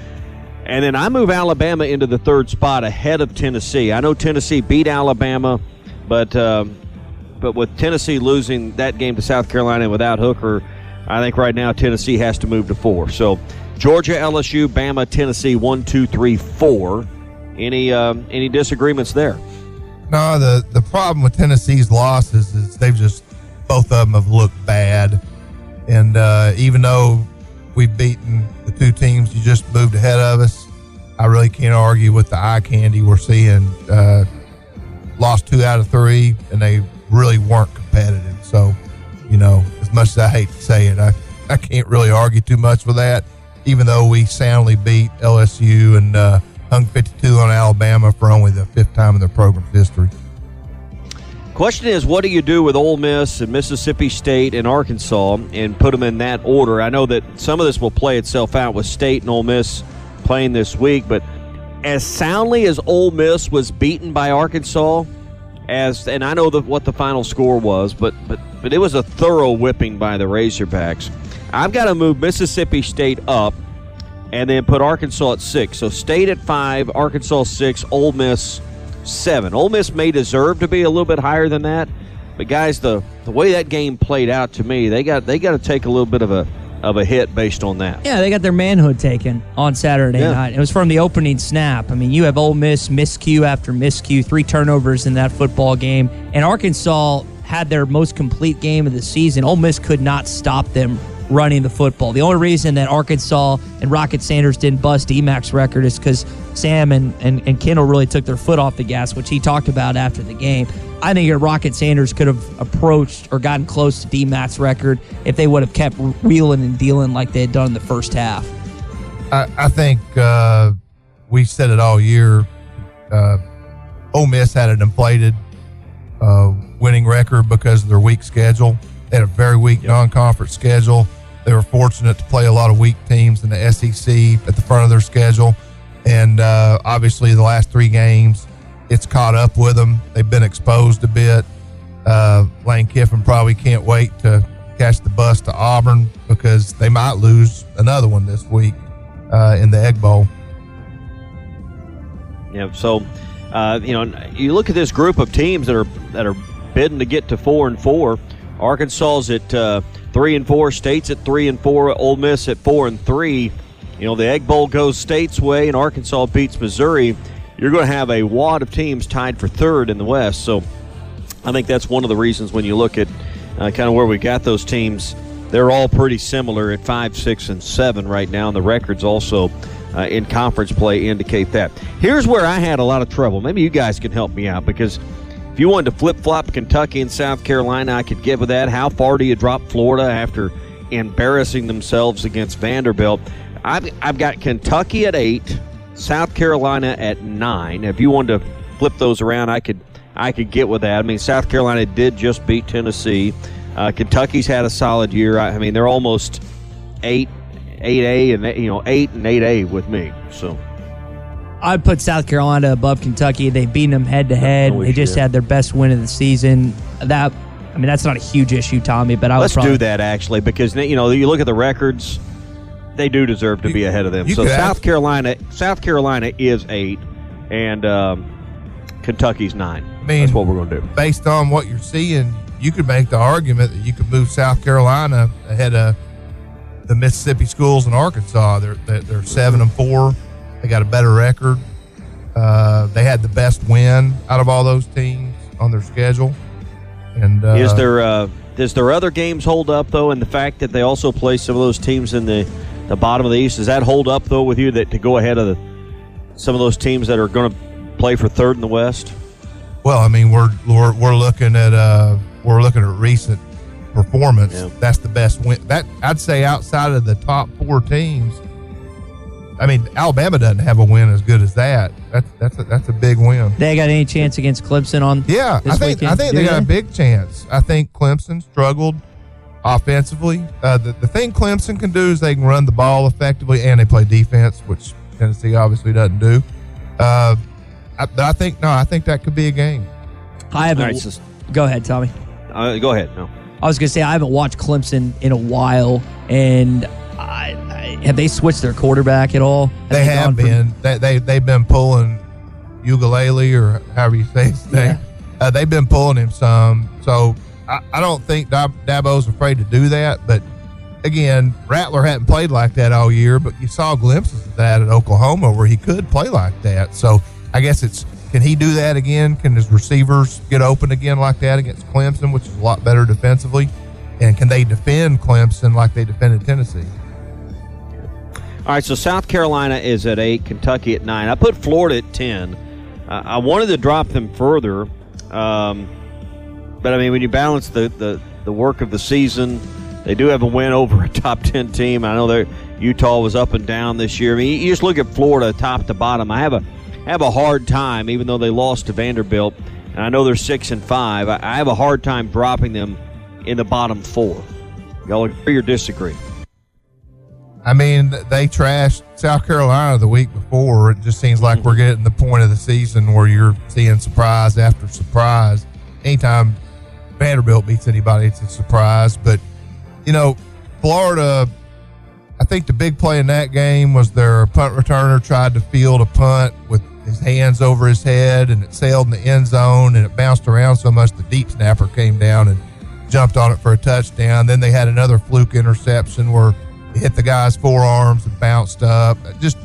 And then I move Alabama into the third spot ahead of Tennessee. I know Tennessee beat Alabama, but um, but with Tennessee losing that game to South Carolina without Hooker, I think right now Tennessee has to move to four. So Georgia, LSU, Bama, Tennessee, one, two, three, four. Any um, any disagreements there? No, the the problem with Tennessee's losses is they've just both of them have looked bad, and uh, even though we've beaten the two teams you just moved ahead of us, I really can't argue with the eye candy we're seeing. Uh, lost two out of three, and they really weren't competitive. So, you know, as much as I hate to say it, I I can't really argue too much with that. Even though we soundly beat LSU and uh, hung 52 on Alabama for only the fifth time in their program's history. Question is, what do you do with Ole Miss and Mississippi State and Arkansas and put them in that order? I know that some of this will play itself out with State and Ole Miss playing this week, but as soundly as Ole Miss was beaten by Arkansas, as and I know the, what the final score was, but but but it was a thorough whipping by the Razorbacks. I've got to move Mississippi State up and then put Arkansas at six. So State at five, Arkansas six, Ole Miss seven. Ole Miss may deserve to be a little bit higher than that, but guys, the the way that game played out to me, they got they got to take a little bit of a of a hit based on that. Yeah, they got their manhood taken on Saturday Yeah. night. It was from the opening snap. I mean, you have Ole Miss miscue after miscue, three turnovers in that football game, and Arkansas had their most complete game of the season. Ole Miss could not stop them running the football. The only reason that Arkansas and Rocket Sanders didn't bust D-Mac's record is because Sam and, and, and Kendall really took their foot off the gas, which he talked about after the game. I think Rocket Sanders could have approached or gotten close to D-Mac's record if they would have kept wheeling and dealing like they had done in the first half. I, I think uh, we said it all year. Uh, Ole Miss had an inflated uh, winning record because of their weak schedule. They had a very weak non-conference schedule. They were fortunate to play a lot of weak teams in the SEC at the front of their schedule, and uh, obviously the last three games, it's caught up with them. They've been exposed a bit. Uh, Lane Kiffin probably can't wait to catch the bus to Auburn because they might lose another one this week uh, in the Egg Bowl. Yeah. So, uh, you know, you look at this group of teams that are that are bidding to get to four and four. Arkansas's at uh, three and four. State's at three and four. Ole Miss at four and three. You know, the Egg Bowl goes State's way, and Arkansas beats Missouri. You're going to have a wad of teams tied for third in the West. So, I think that's one of the reasons when you look at uh, kind of where we got those teams. They're all pretty similar at five, six, and seven right now, and the records also uh, in conference play indicate that. Here's where I had a lot of trouble. Maybe you guys can help me out because you wanted to flip flop Kentucky and South Carolina, I could get with that. How far do you drop Florida after embarrassing themselves against Vanderbilt? I've, I've got Kentucky at eight, South Carolina at nine. If you wanted to flip those around, I could I could get with that. I mean, South Carolina did just beat Tennessee. Uh, Kentucky's had a solid year. I, I mean, they're almost eight, eight A, and you know eight and eight A with me. So I'd put South Carolina above Kentucky. They've beaten them head to head. They just issue. had their best win of the season. That, I mean, that's not a huge issue, Tommy. But I would let's probably, do that actually because you know you look at the records, they do deserve to be ahead of them. So South ask- Carolina, South Carolina is eight, and um, Kentucky's nine. I mean, That's what we're going to do. Based on what you're seeing, you could make the argument that you could move South Carolina ahead of the Mississippi schools in Arkansas. They're they're, they're seven and four. They got a better record. Uh, they had the best win out of all those teams on their schedule. And uh, Is there uh, does their other games hold up though, and the fact that they also play some of those teams in the the bottom of the East does that hold up though with you that to go ahead of the some of those teams that are going to play for third in the West? Well, I mean, we're we're, we're looking at uh we're looking at recent performance. That's the best win. That I'd say outside of the top four teams, I mean, Alabama doesn't have a win as good as that. That's that's a, that's a big win. They got any chance against Clemson on? Yeah, this I think weekend? I think Do they got a big chance. I think Clemson struggled offensively. Uh, the, the thing Clemson can do is they can run the ball effectively and they play defense, which Tennessee obviously doesn't do. Uh, I, I think no, I think that could be a game. I haven't. All right, so- go ahead, Tommy. Uh, go ahead. No. I was gonna say I haven't watched Clemson in a while, and I, I, have they switched their quarterback at all? They have gone from- been. They, they they've been pulling ukulele or however you say his name. Uh, they've been pulling him some. So I, I don't think Dab, Dabo's afraid to do that. But again, Rattler hadn't played like that all year, but you saw glimpses of that at Oklahoma where he could play like that. So I guess it's can he do that again? Can his receivers get open again like that against Clemson, which is a lot better defensively? And can they defend Clemson like they defended Tennessee? All right, so South Carolina is at eight, Kentucky at nine. I put Florida at ten. Uh, I wanted to drop them further, um, but I mean, when you balance the, the the work of the season, they do have a win over a top ten team. I know that Utah was up and down this year. I mean, you just look at Florida top to bottom. I have a have a hard time, even though they lost to Vanderbilt, and I know they're six and five. I, I have a hard time dropping them in the bottom four. Y'all agree or disagree? I mean, they trashed South Carolina the week before. It just seems like we're getting the point of the season where you're seeing surprise after surprise. Anytime Vanderbilt beats anybody, it's a surprise. But, you know, Florida, I think the big play in that game was their punt returner tried to field a punt with his hands over his head and it sailed in the end zone and it bounced around so much the deep snapper came down and jumped on it for a touchdown. Then they had another fluke interception where hit the guy's forearms and bounced up. Just,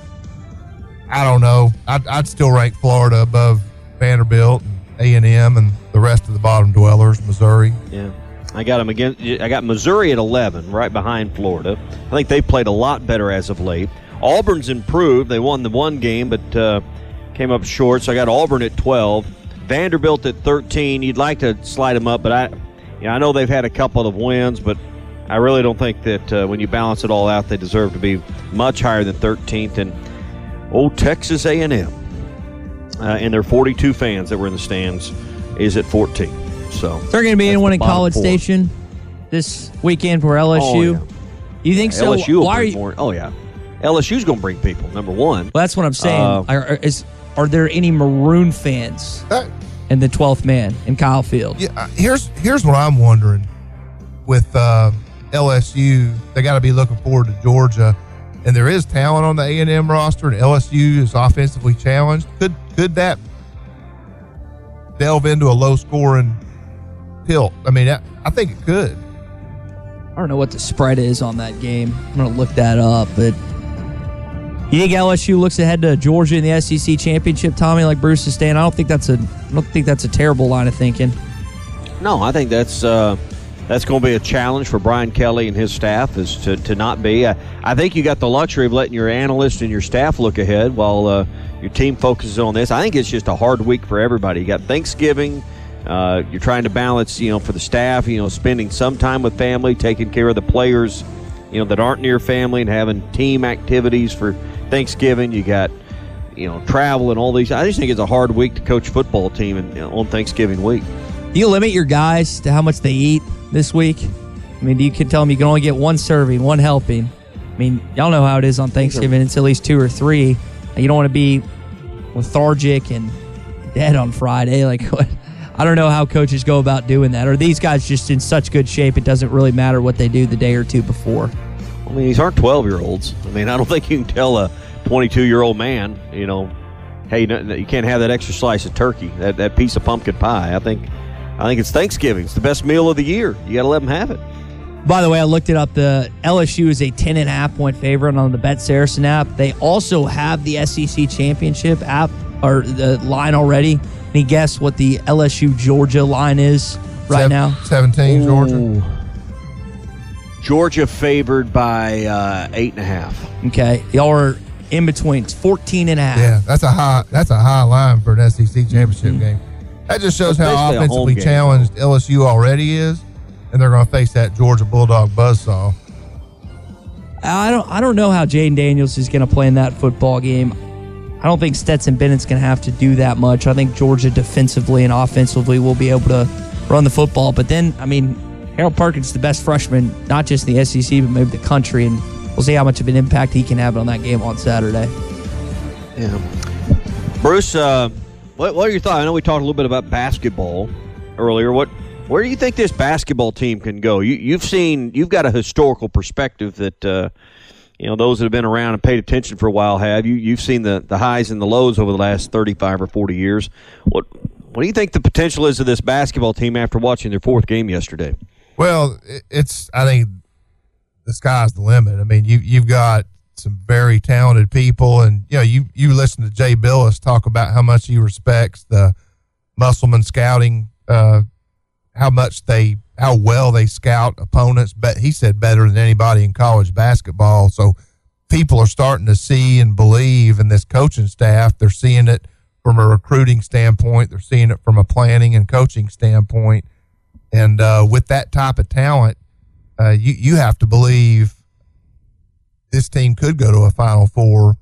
I don't know. I'd, I'd still rank Florida above Vanderbilt and A and M and the rest of the bottom dwellers, Missouri. Yeah. I got them again. I got Missouri at 11, right behind Florida. I think they played a lot better as of late. Auburn's improved. They won the one game, but uh, came up short. So I got Auburn at 12, Vanderbilt at 13. You'd like to slide them up, but I, yeah, I know they've had a couple of wins, but I really don't think that uh, when you balance it all out, they deserve to be much higher than 13th. And old Texas A&M, uh, and their 42 fans that were in the stands, is at 14. So they're going to be in one the in College four. Station this weekend for LSU? Oh, You think so? LSU will Why are you? more. Oh yeah, LSU's going to bring people. Number one. Well, that's what I'm saying. Uh, are, are- is are there any Maroon fans in the 12th man in Kyle Field? Yeah, uh, here's here's what I'm wondering with uh, LSU. They got to be looking forward to Georgia, and there is talent on the A and M roster, and LSU is offensively challenged. Could could that delve into a low scoring tilt? I mean, I, I think it could. I don't know what the spread is on that game. I'm going to look that up, but you think LSU looks ahead to Georgia in the SEC championship, Tommy? Like Bruce is saying, I don't think that's a I don't think that's a terrible line of thinking. No, I think that's uh, that's going to be a challenge for Brian Kelly and his staff is to, to not be. I, I think you got the luxury of letting your analysts and your staff look ahead while uh, your team focuses on this. I think it's just a hard week for everybody. You got Thanksgiving. Uh, you're trying to balance, you know, for the staff, you know, spending some time with family, taking care of the players, you know, that aren't near family and having team activities for Thanksgiving. You got, you know, travel and all these. I just think it's a hard week to coach football team in, on Thanksgiving week. Do you limit your guys to how much they eat this week? I mean, you can tell them you can only get one serving, one helping. I mean, y'all know how it is on Thanksgiving. It's at least two or three. You don't want to be lethargic and dead on Friday. Like, what? I don't know how coaches go about doing that. Are these guys just in such good shape it doesn't really matter what they do the day or two before? I mean, these aren't 12 year olds. I mean, I don't think you can tell a 22 year old man, you know, hey, you can't have that extra slice of turkey, that, that piece of pumpkin pie. I think, I think it's Thanksgiving. It's the best meal of the year. You got to let them have it. By the way, I looked it up. The LSU is a 10 and a half point favorite on the Bet Saracen app. They also have the SEC championship app or the line already. Any guess what the LSU Georgia line is right Sev- now? 17 Georgia. Ooh. Georgia favored by uh, eight and a half. Okay. Y'all are in between. It's 14 and a half. Yeah, that's a high that's a high line for an SEC championship game. That just shows That's how basically a offensively game. challenged LSU already is, and they're going to face that Georgia Bulldog buzzsaw. I don't I don't know how Jayden Daniels is going to play in that football game. I don't think Stetson Bennett's going to have to do that much. I think Georgia defensively and offensively will be able to run the football. But then, I mean, Harold Perkins is the best freshman, not just in the SEC, but maybe the country. And we'll see how much of an impact he can have on that game on Saturday. Yeah. Bruce, uh, what, what are your thoughts? I know we talked a little bit about basketball earlier. What where do you think this basketball team can go? You, you've seen, you've got a historical perspective that uh, you know those that have been around and paid attention for a while have. You you've seen the the highs and the lows over the last thirty five or forty years. What what do you think the potential is of this basketball team after watching their fourth game yesterday? Well, it's I think the sky's the limit. I mean, you you've got some very talented people, and you know you you listen to Jay Bilas talk about how much he respects the Musselman scouting uh, how much they how well they scout opponents but he said better than anybody in college basketball. So people are starting to see and believe in this coaching staff. They're seeing it from a recruiting standpoint. They're seeing it from a planning and coaching standpoint. And uh, with that type of talent uh, you you have to believe this team could go to a final four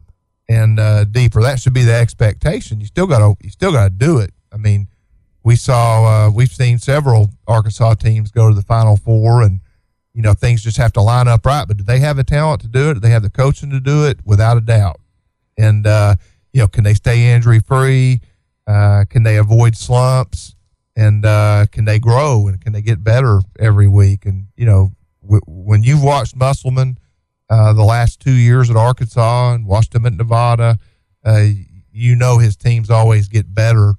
and uh, deeper that should be the expectation you still got to you still got to do it i mean we saw uh, we've seen several Arkansas teams go to the Final Four, and you know things just have to line up right. But do they have the talent to do it? Do they have the coaching to do it? Without a doubt. And uh, you know, can they stay injury free? Uh, can they avoid slumps? And uh, can they grow? And can they get better every week? And you know, w- when you've watched Musselman uh, the last two years at Arkansas and watched him at Nevada, uh, you know his teams always get better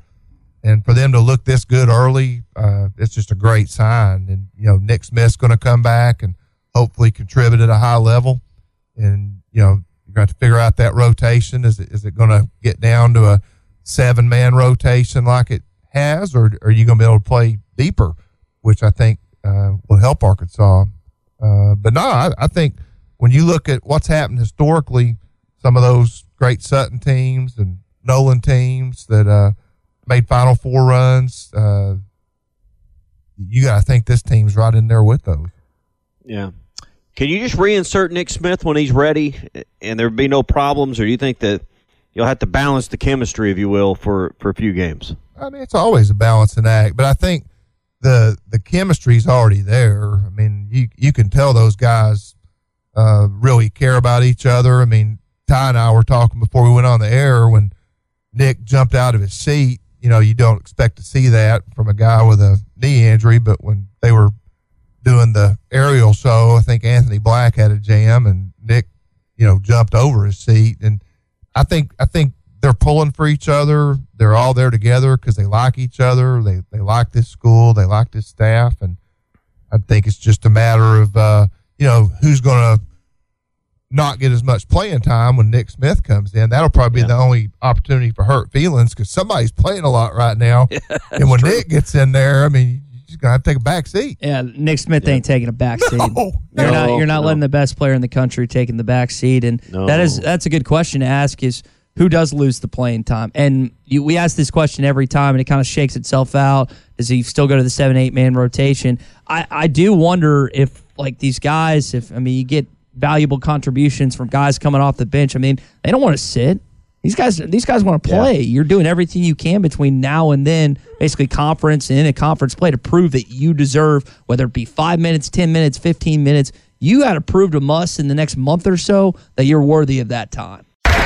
and for them to look this good early, uh, it's just a great sign. And you know, Nick Smith's going to come back and hopefully contribute at a high level. And you know, you're going to figure out that rotation. Is it, is it going to get down to a seven man rotation like it has, or, or are you going to be able to play deeper, which I think uh, will help Arkansas. Uh, but no, I, I think when you look at what's happened historically, some of those great Sutton teams and Nolan teams that uh, made Final Four runs. Uh, you got to think this team's right in there with those. Yeah. Can you just reinsert Nick Smith when he's ready, and there'd be no problems, or do you think that you'll have to balance the chemistry, if you will, for for a few games? I mean, it's always a balancing act, but I think the the chemistry's already there. I mean, you you can tell those guys uh, really care about each other. I mean, Ty and I were talking before we went on the air when Nick jumped out of his seat you know, you don't expect to see that from a guy with a knee injury, but when they were doing the aerial show, I think Anthony Black had a jam and Nick, you know, jumped over his seat. And I think, I think they're pulling for each other. They're all there together because they like each other. They, they like this school. They like this staff. And I think it's just a matter of, uh, you know, who's going to, not get as much playing time when Nick Smith comes in. That'll probably yeah. be the only opportunity for hurt feelings because somebody's playing a lot right now. Yeah, and when true. Nick gets in there, I mean, you're gonna have to take a back seat. Yeah, Nick Smith yeah. ain't taking a back seat. No, you're no, not. You're not no. letting the best player in the country taking the back seat, and that is that's a good question to ask. Is who does lose the playing time? And you, we ask this question every time, and it kind of shakes itself out. Does he still go to the seven, eight man rotation? I, I do wonder if like these guys, if I mean you get valuable contributions from guys coming off the bench. I mean, they don't want to sit. These guys, these guys want to play. Yeah. You're doing everything you can between now and then, basically conference and in a conference play to prove that you deserve, whether it be five minutes, ten minutes, fifteen minutes. You got to prove to us in the next month or so that you're worthy of that time.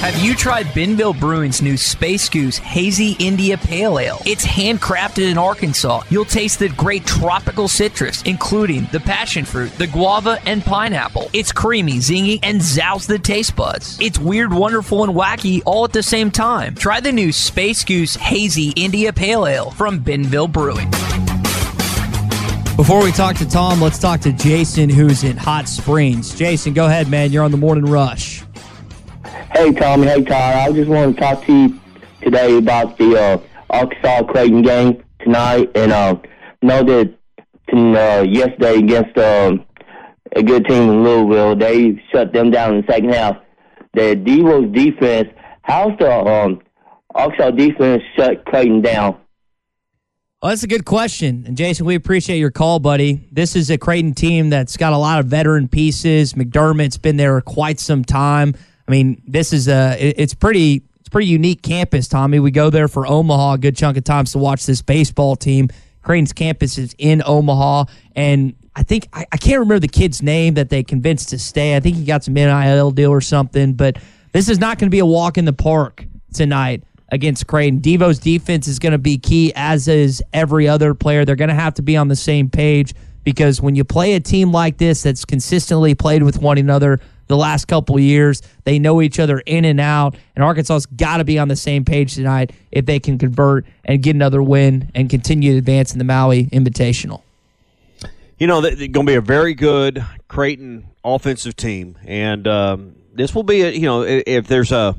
Have you tried Benville Brewing's new Space Goose Hazy India Pale Ale? It's handcrafted in Arkansas. You'll taste the great tropical citrus, including the passion fruit, the guava, and pineapple. It's creamy, zingy, and zounds the taste buds. It's weird, wonderful, and wacky all at the same time. Try the new Space Goose Hazy India Pale Ale from Benville Brewing. Before we talk to Tom, let's talk to Jason, who's in Hot Springs. Jason, go ahead, man. You're on the morning rush. Hey, Tommy. Hey, Todd. I just want to talk to you today about the uh, Arkansas Creighton game tonight, and uh, know that uh, yesterday against um, a good team in Louisville, they shut them down in the second half. The Devo's defense, how's the um, Arkansas defense shut Creighton down? Well, that's a good question. And Jason, we appreciate your call, buddy. This is a Creighton team that's got a lot of veteran pieces. McDermott's been there quite some time. I mean, this is a it's pretty it's pretty unique campus, Tommy. We go there for Omaha a good chunk of times to watch this baseball team. Creighton's campus is in Omaha, and I think I, I can't remember the kid's name that they convinced to stay. I think he got some NIL deal or something, but this is not going to be a walk in the park tonight against Crane. Devo's defense is going to be key, as is every other player. They're going to have to be on the same page because when you play a team like this that's consistently played with one another the last couple years, they know each other in and out, and Arkansas's got to be on the same page tonight if they can convert and get another win and continue to advance in the Maui Invitational. You know, they're going to be a very good Creighton offensive team, and um, this will be, a, you know, if there's a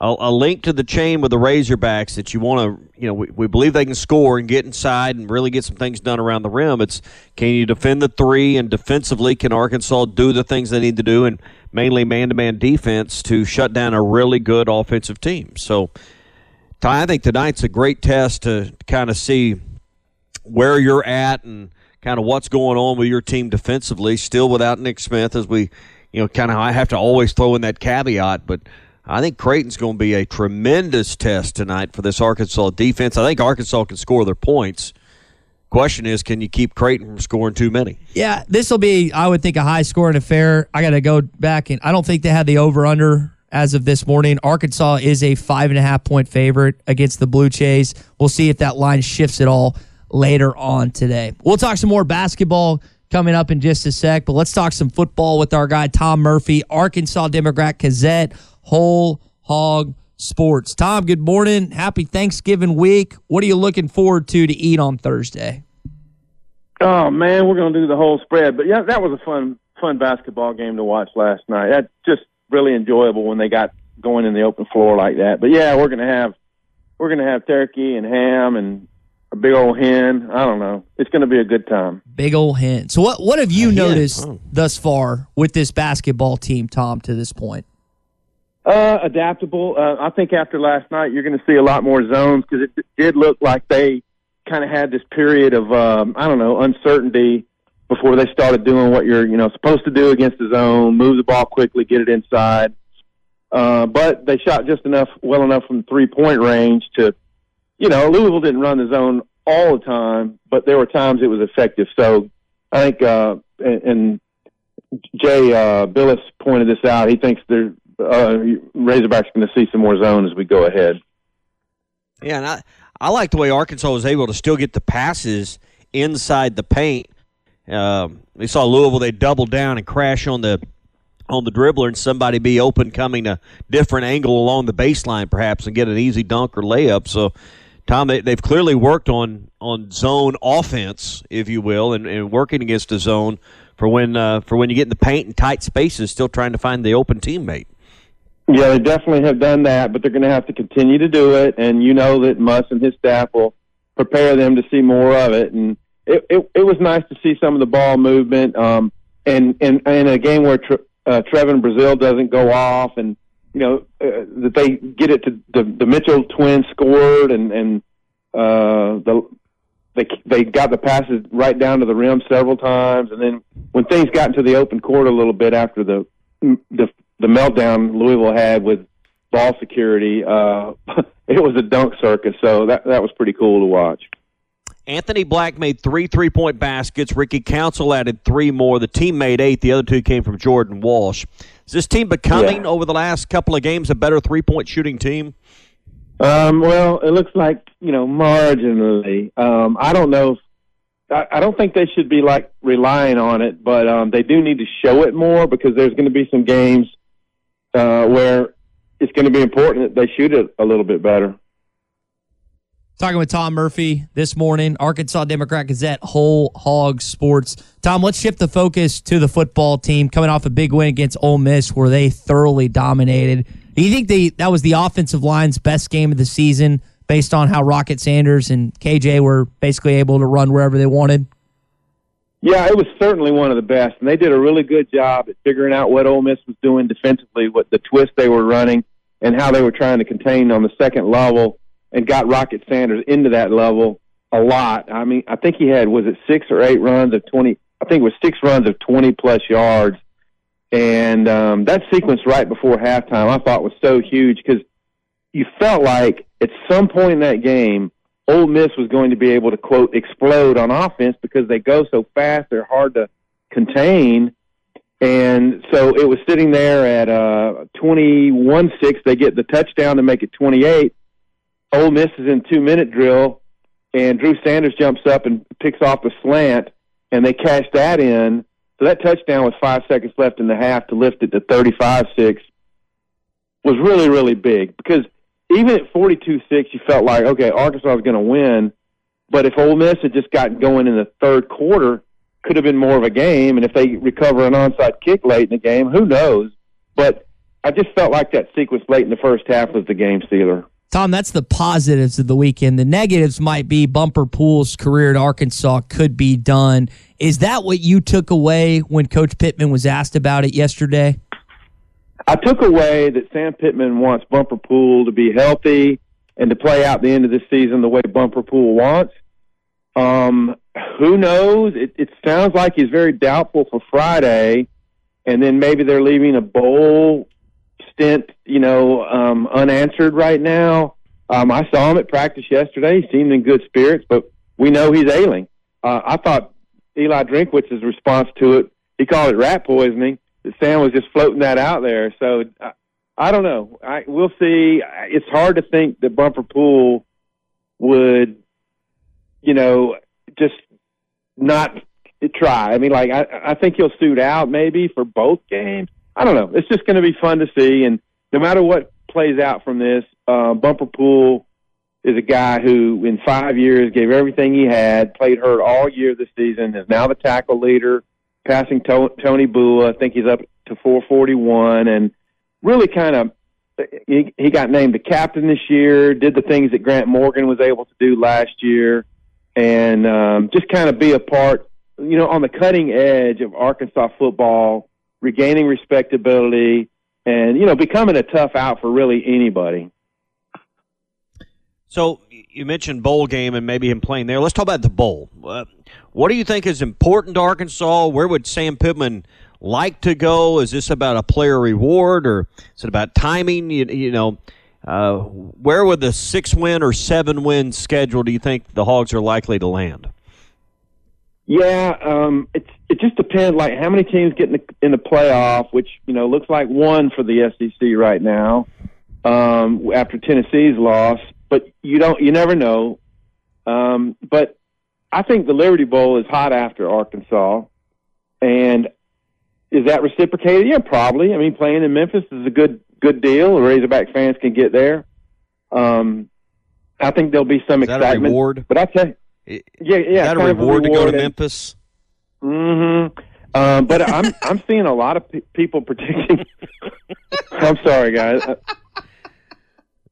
a, a, link to the chain with the Razorbacks that you want to, you know, we, we believe they can score and get inside and really get some things done around the rim. It's can you defend the three and defensively can Arkansas do the things they need to do and mainly man-to-man defense to shut down a really good offensive team. So, Ty, I think tonight's a great test to kind of see where you're at and kind of what's going on with your team defensively. Still without Nick Smith, as we, you know, kind of I have to always throw in that caveat, but I think Creighton's going to be a tremendous test tonight for this Arkansas defense. I think Arkansas can score their points. Question is, can you keep Creighton from scoring too many? Yeah, this will be, I would think, a high scoring affair. I got to go back and I don't think they had the over under as of this morning. Arkansas is a five and a half point favorite against the Blue Jays. We'll see if that line shifts at all later on today. We'll talk some more basketball coming up in just a sec, but let's talk some football with our guy Tom Murphy, Arkansas Democrat Gazette Whole Hog Sports. Tom, good morning. Happy Thanksgiving week. What are you looking forward to to eat on Thursday? Oh man, we're going to do the whole spread. But yeah, that was a fun fun basketball game to watch last night. That just really enjoyable when they got going in the open floor like that. But yeah, we're going to have we're going to have turkey and ham and a big old hen. I don't know. It's going to be a good time. Big old hen. So what what have you noticed oh. thus far with this basketball team, Tom, to this point? Uh, adaptable. Uh, I think after last night, you're going to see a lot more zones because it did look like they kind of had this period of um, I don't know uncertainty before they started doing what you're you know supposed to do against the zone, move the ball quickly, get it inside. Uh, but they shot just enough, well enough from three point range to, you know, Louisville didn't run the zone all the time, but there were times it was effective. So I think, uh, and, and Jay uh, Bilas pointed this out. He thinks there uh, Razorbacks going to see some more zone as we go ahead. Yeah, and I I like the way Arkansas was able to still get the passes inside the paint. Um, we saw Louisville; they double down and crash on the on the dribbler, and somebody be open coming a different angle along the baseline, perhaps, and get an easy dunk or layup. So, Tom, they, have clearly worked on on zone offense, if you will, and, and working against a zone for when uh, for when you get in the paint and tight spaces, still trying to find the open teammate. Yeah, they definitely have done that, but they're going to have to continue to do it. And you know that Muss and his staff will prepare them to see more of it. And it it, it was nice to see some of the ball movement. Um, and and in a game where tre- uh, Trevon Brazile doesn't go off, and you know, uh, that they get it to the, the Mitchell twins scored and and uh, the they they got the passes right down to the rim several times, and then when things got into the open court a little bit after the the, the meltdown Louisville had with ball security, uh, it was a dunk circus. So that that was pretty cool to watch. Anthony Black made three three point baskets. Ricky Council added three more. The team made eight. The other two came from Jordan Walsh. Is this team becoming, Yeah. over the last couple of games, a better three point shooting team? Um, well, it looks like you know marginally. Um, I don't know. I, I don't think they should be like relying on it, but um, they do need to show it more because there's going to be some games uh, where it's going to be important that they shoot it a little bit better. Talking with Tom Murphy this morning, Arkansas Democrat Gazette, Whole Hog Sports. Tom, let's shift the focus to the football team coming off a big win against Ole Miss where they thoroughly dominated. Do you think they, that was the offensive line's best game of the season based on how Rocket Sanders and KJ were basically able to run wherever they wanted? Yeah, it was certainly one of the best, and they did a really good job at figuring out what Ole Miss was doing defensively, what the twist they were running, and how they were trying to contain on the second level, and got Rocket Sanders into that level a lot. I mean, I think he had was it six or eight runs of twenty. I think it was six runs of twenty plus yards, and um, that sequence right before halftime I thought was so huge because you felt like at some point in that game, Ole Miss was going to be able to quote explode on offense because they go so fast, they're hard to contain. And so it was sitting there at uh, 21 6. They get the touchdown to make it 28. Ole Miss is in two minute drill, and Drew Sanders jumps up and picks off the slant, and they cash that in. So that touchdown with five seconds left in the half to lift it to 35 6 was really, really big because even at 42 6, you felt like, okay, Arkansas was going to win. But if Ole Miss had just gotten going in the third quarter, could have been more of a game. And if they recover an onside kick late in the game, who knows? But I just felt like that sequence late in the first half was the game stealer. Tom, that's the positives of the weekend. The negatives might be Bumper Pool's career at Arkansas could be done. Is that what you took away when Coach Pittman was asked about it yesterday? I took away that Sam Pittman wants Bumper Pool to be healthy and to play out the end of the season the way Bumper Pool wants. Um, who knows? It, it sounds like he's very doubtful for Friday, and then maybe they're leaving a bowl stint, you know, um, unanswered right now. Um, I saw him at practice yesterday. He seemed in good spirits, but we know he's ailing. Uh, I thought Eli Drinkwitz's response to it, he called it rat poisoning. Sam was just floating that out there. So I, I don't know. I, we'll see. It's hard to think that Bumper Pool would, you know, just not try. I mean, like I, I think he'll suit out maybe for both games. I don't know. It's just going to be fun to see, and no matter what plays out from this, uh, Bumper Pool is a guy who, in five years, gave everything he had, played hurt all year this season, is now the tackle leader, passing to- Tony Bua. I think he's up to 441, and really kind of he, he got named the captain this year. Did the things that Grant Morgan was able to do last year, and um, just kind of be a part, you know, on the cutting edge of Arkansas football, regaining respectability, and you know, becoming a tough out for really anybody. So you mentioned bowl game and maybe him playing there. Let's talk about the bowl. Uh, what do you think is important to Arkansas? Where would Sam Pittman like to go? Is this about a player reward or is it about timing? You, you know, uh, where would the six win or seven win schedule do you think the Hogs are likely to land? Yeah, um, it's it just depends. Like how many teams get in the in the playoff, which you know looks like one for the SEC right now. Um, after Tennessee's loss, but you don't you never know. Um, but I think the Liberty Bowl is hot after Arkansas, and is that reciprocated? Yeah, probably. I mean, playing in Memphis is a good good deal. The Razorback fans can get there. Um, I think there'll be some Is that a excitement. reward? But I say, yeah, yeah, Is that a kind of reward to go to and- Memphis? Mm-hmm. Um, but I'm I'm seeing a lot of pe- people predicting. I'm sorry, guys.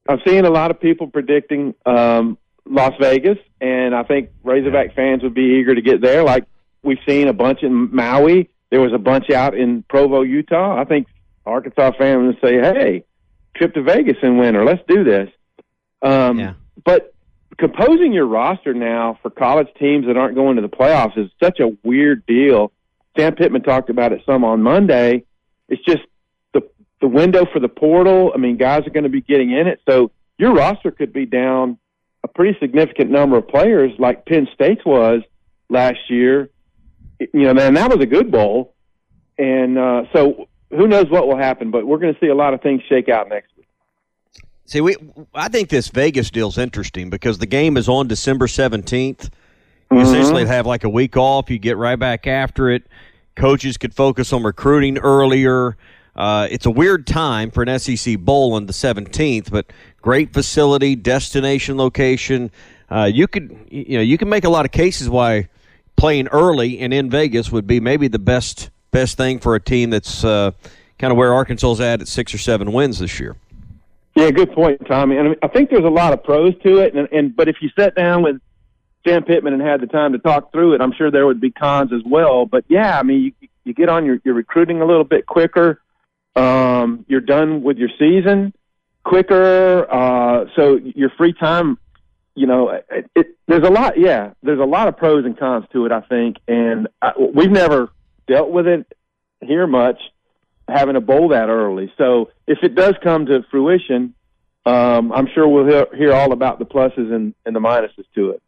I'm seeing a lot of people predicting um, Las Vegas, and I think Razorback fans would be eager to get there. Like we've seen a bunch in Maui. There was a bunch out in Provo, Utah. I think Arkansas fans would say, "Hey, trip to Vegas in winter. Let's do this. Um, Yeah. But composing your roster now for college teams that aren't going to the playoffs is such a weird deal. Sam Pittman talked about it some on Monday. It's just the window for the portal. I mean, guys are going to be getting in it, so your roster could be down a pretty significant number of players, like Penn State's was last year. You know, man, that was a good bowl, and uh, so who knows what will happen? But we're going to see a lot of things shake out next week. See, we I think this Vegas deal's interesting because the game is on December 17th. You Mhm. essentially have like a week off. You get right back after it. Coaches could focus on recruiting earlier. Uh, it's a weird time for an SEC bowl on the 17th, but great facility, destination location. Uh, you could, you know, you can make a lot of cases why playing early and in Vegas would be maybe the best best thing for a team that's uh, kind of where Arkansas's at at six or seven wins this year. Yeah, good point, Tommy. And I, think there's a lot of pros to it. And, and but if you sat down with Sam Pittman and had the time to talk through it, I'm sure there would be cons as well. But yeah, I mean, you, you get on your, your recruiting a little bit quicker. Um, you're done with your season quicker. Uh, so your free time, you know, it, it, there's a lot. Yeah, there's a lot of pros and cons to it. I think, and I, we've never dealt with it here much having a bowl that early. So if it does come to fruition, um, I'm sure we'll hear, hear all about the pluses and, and the minuses to it.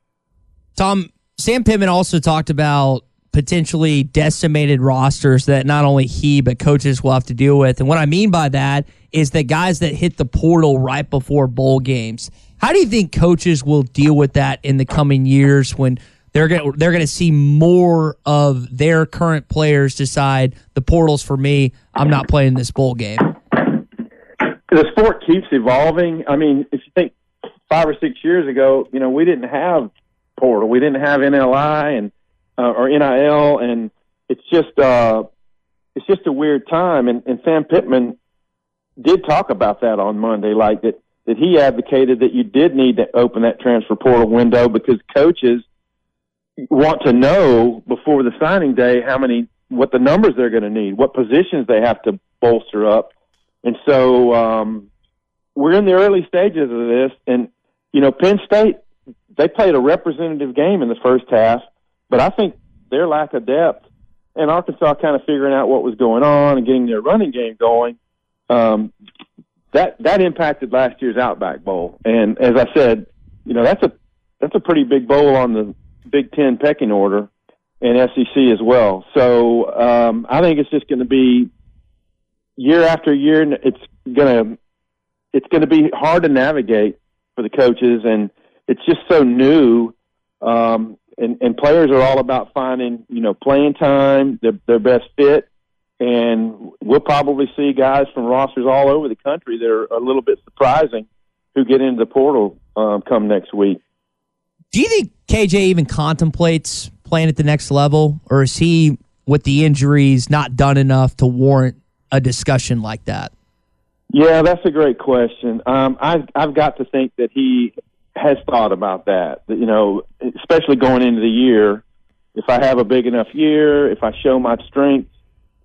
Tom, Sam Pittman also talked about potentially decimated rosters that not only he but coaches will have to deal with. And what I mean by that is the guys that hit the portal right before bowl games. How do you think coaches will deal with that in the coming years when they're going they're going to see more of their current players decide the portals for me, I'm not playing this bowl game. The sport keeps evolving. I mean, if you think five or six years ago, you know, we didn't have portal, we didn't have NLI and uh, or NIL, and it's just uh, it's just a weird time. And, and Sam Pittman did talk about that on Monday, like that that he advocated that you did need to open that transfer portal window because coaches want to know before the signing day how many what the numbers they're going to need, what positions they have to bolster up, and so um, we're in the early stages of this. And you know, Penn State they played a representative game in the first half, but I think their lack of depth and Arkansas kind of figuring out what was going on and getting their running game going. Um, that that impacted last year's Outback Bowl, and as I said, you know that's a that's a pretty big bowl on the Big Ten pecking order, and SEC as well. So um, I think it's just going to be year after year. It's gonna it's going to be hard to navigate for the coaches, and it's just so new. Um, and, and players are all about finding you know playing time, their their best fit, and we'll probably see guys from rosters all over the country that are a little bit surprising who get into the portal um, come next week. Do you think KJ even contemplates playing at the next level, or is he, with the injuries, not done enough to warrant a discussion like that? Yeah, that's a great question. Um, I've I've got to think that he has thought about that. You know, especially going into the year, if I have a big enough year, if I show my strength,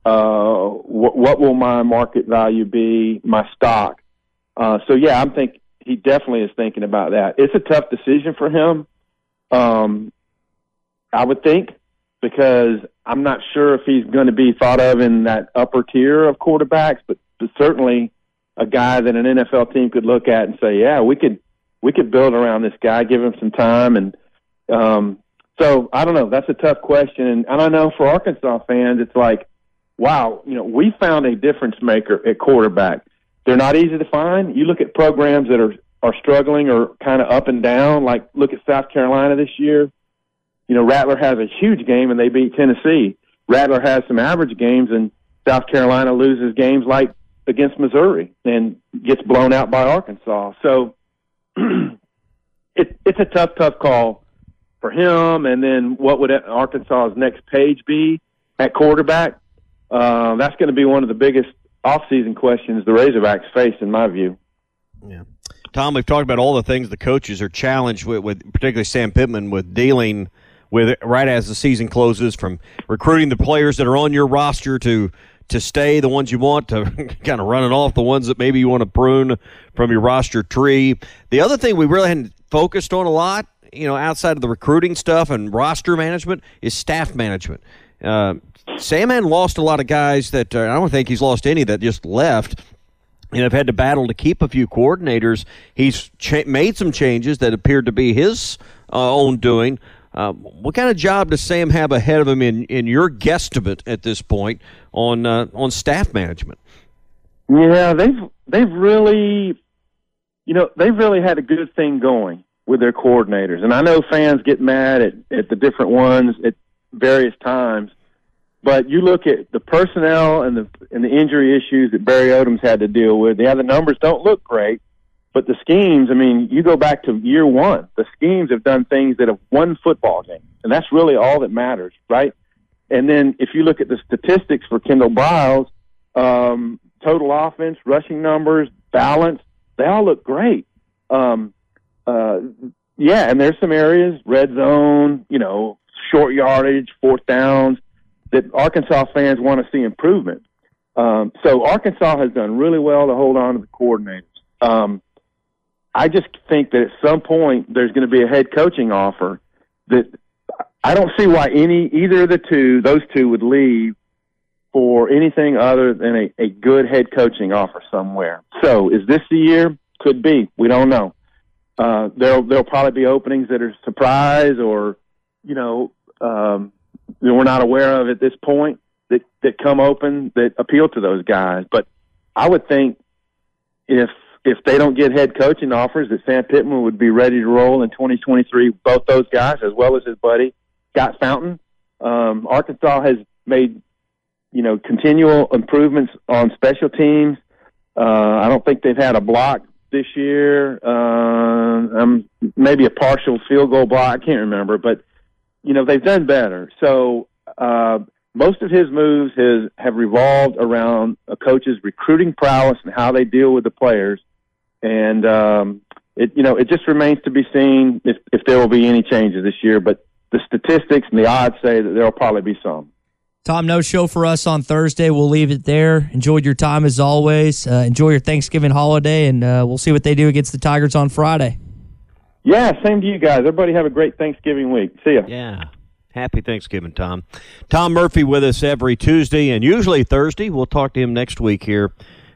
uh, what, what will my market value be, my stock? Uh, so yeah, I'm think he definitely is thinking about that. It's a tough decision for him. Um, I would think because I'm not sure if he's going to be thought of in that upper tier of quarterbacks, but, but certainly a guy that an NFL team could look at and say, yeah, we could we could build around this guy, give him some time, and um, so I don't know. That's a tough question, and I don't know for Arkansas fans, it's like, wow, you know, we found a difference maker at quarterback. They're not easy to find. You look at programs that are are struggling or kind of up and down. Like look at South Carolina this year. You know, Rattler has a huge game and they beat Tennessee. Rattler has some average games and South Carolina loses games like against Missouri and gets blown out by Arkansas. So it, it's a tough, tough call for him. And then what would Arkansas's next page be at quarterback? Uh, that's going to be one of the biggest offseason questions the Razorbacks face, in my view. Yeah. Tom, we've talked about all the things the coaches are challenged with, with particularly Sam Pittman, with dealing with it right as the season closes, from recruiting the players that are on your roster to to stay, the ones you want to kind of run it off, the ones that maybe you want to prune from your roster tree. The other thing we really hadn't focused on a lot, you know, outside of the recruiting stuff and roster management, is staff management. Uh, Sandman lost a lot of guys that uh, I don't think he's lost any that just left and have had to battle to keep a few coordinators. He's cha- made some changes that appeared to be his uh, own doing. Uh, what kind of job does Sam have ahead of him in, in your guesstimate at this point on uh, on staff management? Yeah, they've they've really, you know, they've really had a good thing going with their coordinators, and I know fans get mad at at the different ones at various times, but you look at the personnel and the and the injury issues that Barry Odom's had to deal with. Yeah, the numbers don't look great, but the schemes. I mean, you go back to year one. The schemes have done things that have won football games, and that's really all that matters, right? And then if you look at the statistics for Kendall Briles, um, total offense, rushing numbers, balance, they all look great. Um, uh, yeah, and there's some areas, red zone, you know, short yardage, fourth downs, that Arkansas fans want to see improvement. Um, so Arkansas has done really well to hold on to the coordinators. Um, I just think that at some point there's going to be a head coaching offer that I don't see why any either of the two, those two, would leave for anything other than a, a good head coaching offer somewhere. So is this the year? Could be. We don't know. Uh, there'll there'll probably be openings that are surprise or you know um, that we're not aware of at this point that that come open that appeal to those guys. But I would think if if they don't get head coaching offers, that Sam Pittman would be ready to roll in 2023. Both those guys, as well as his buddy Scott Fountain. Um, Arkansas has made you know continual improvements on special teams. Uh, I don't think they've had a block this year. Uh, um, maybe a partial field goal block. I can't remember, but you know they've done better. So uh, most of his moves has have revolved around a coach's recruiting prowess and how they deal with the players. And um, it you know it just remains to be seen if if there will be any changes this year. But the statistics and the odds say that there will probably be some. Tom, no show for us on Thursday. We'll leave it there. Enjoyed your time as always. Uh, enjoy your Thanksgiving holiday, and uh, we'll see what they do against the Tigers on Friday. Yeah, same to you guys. Everybody have a great Thanksgiving week. See ya. Yeah. Happy Thanksgiving, Tom. Tom Murphy with us every Tuesday and usually Thursday. We'll talk to him next week here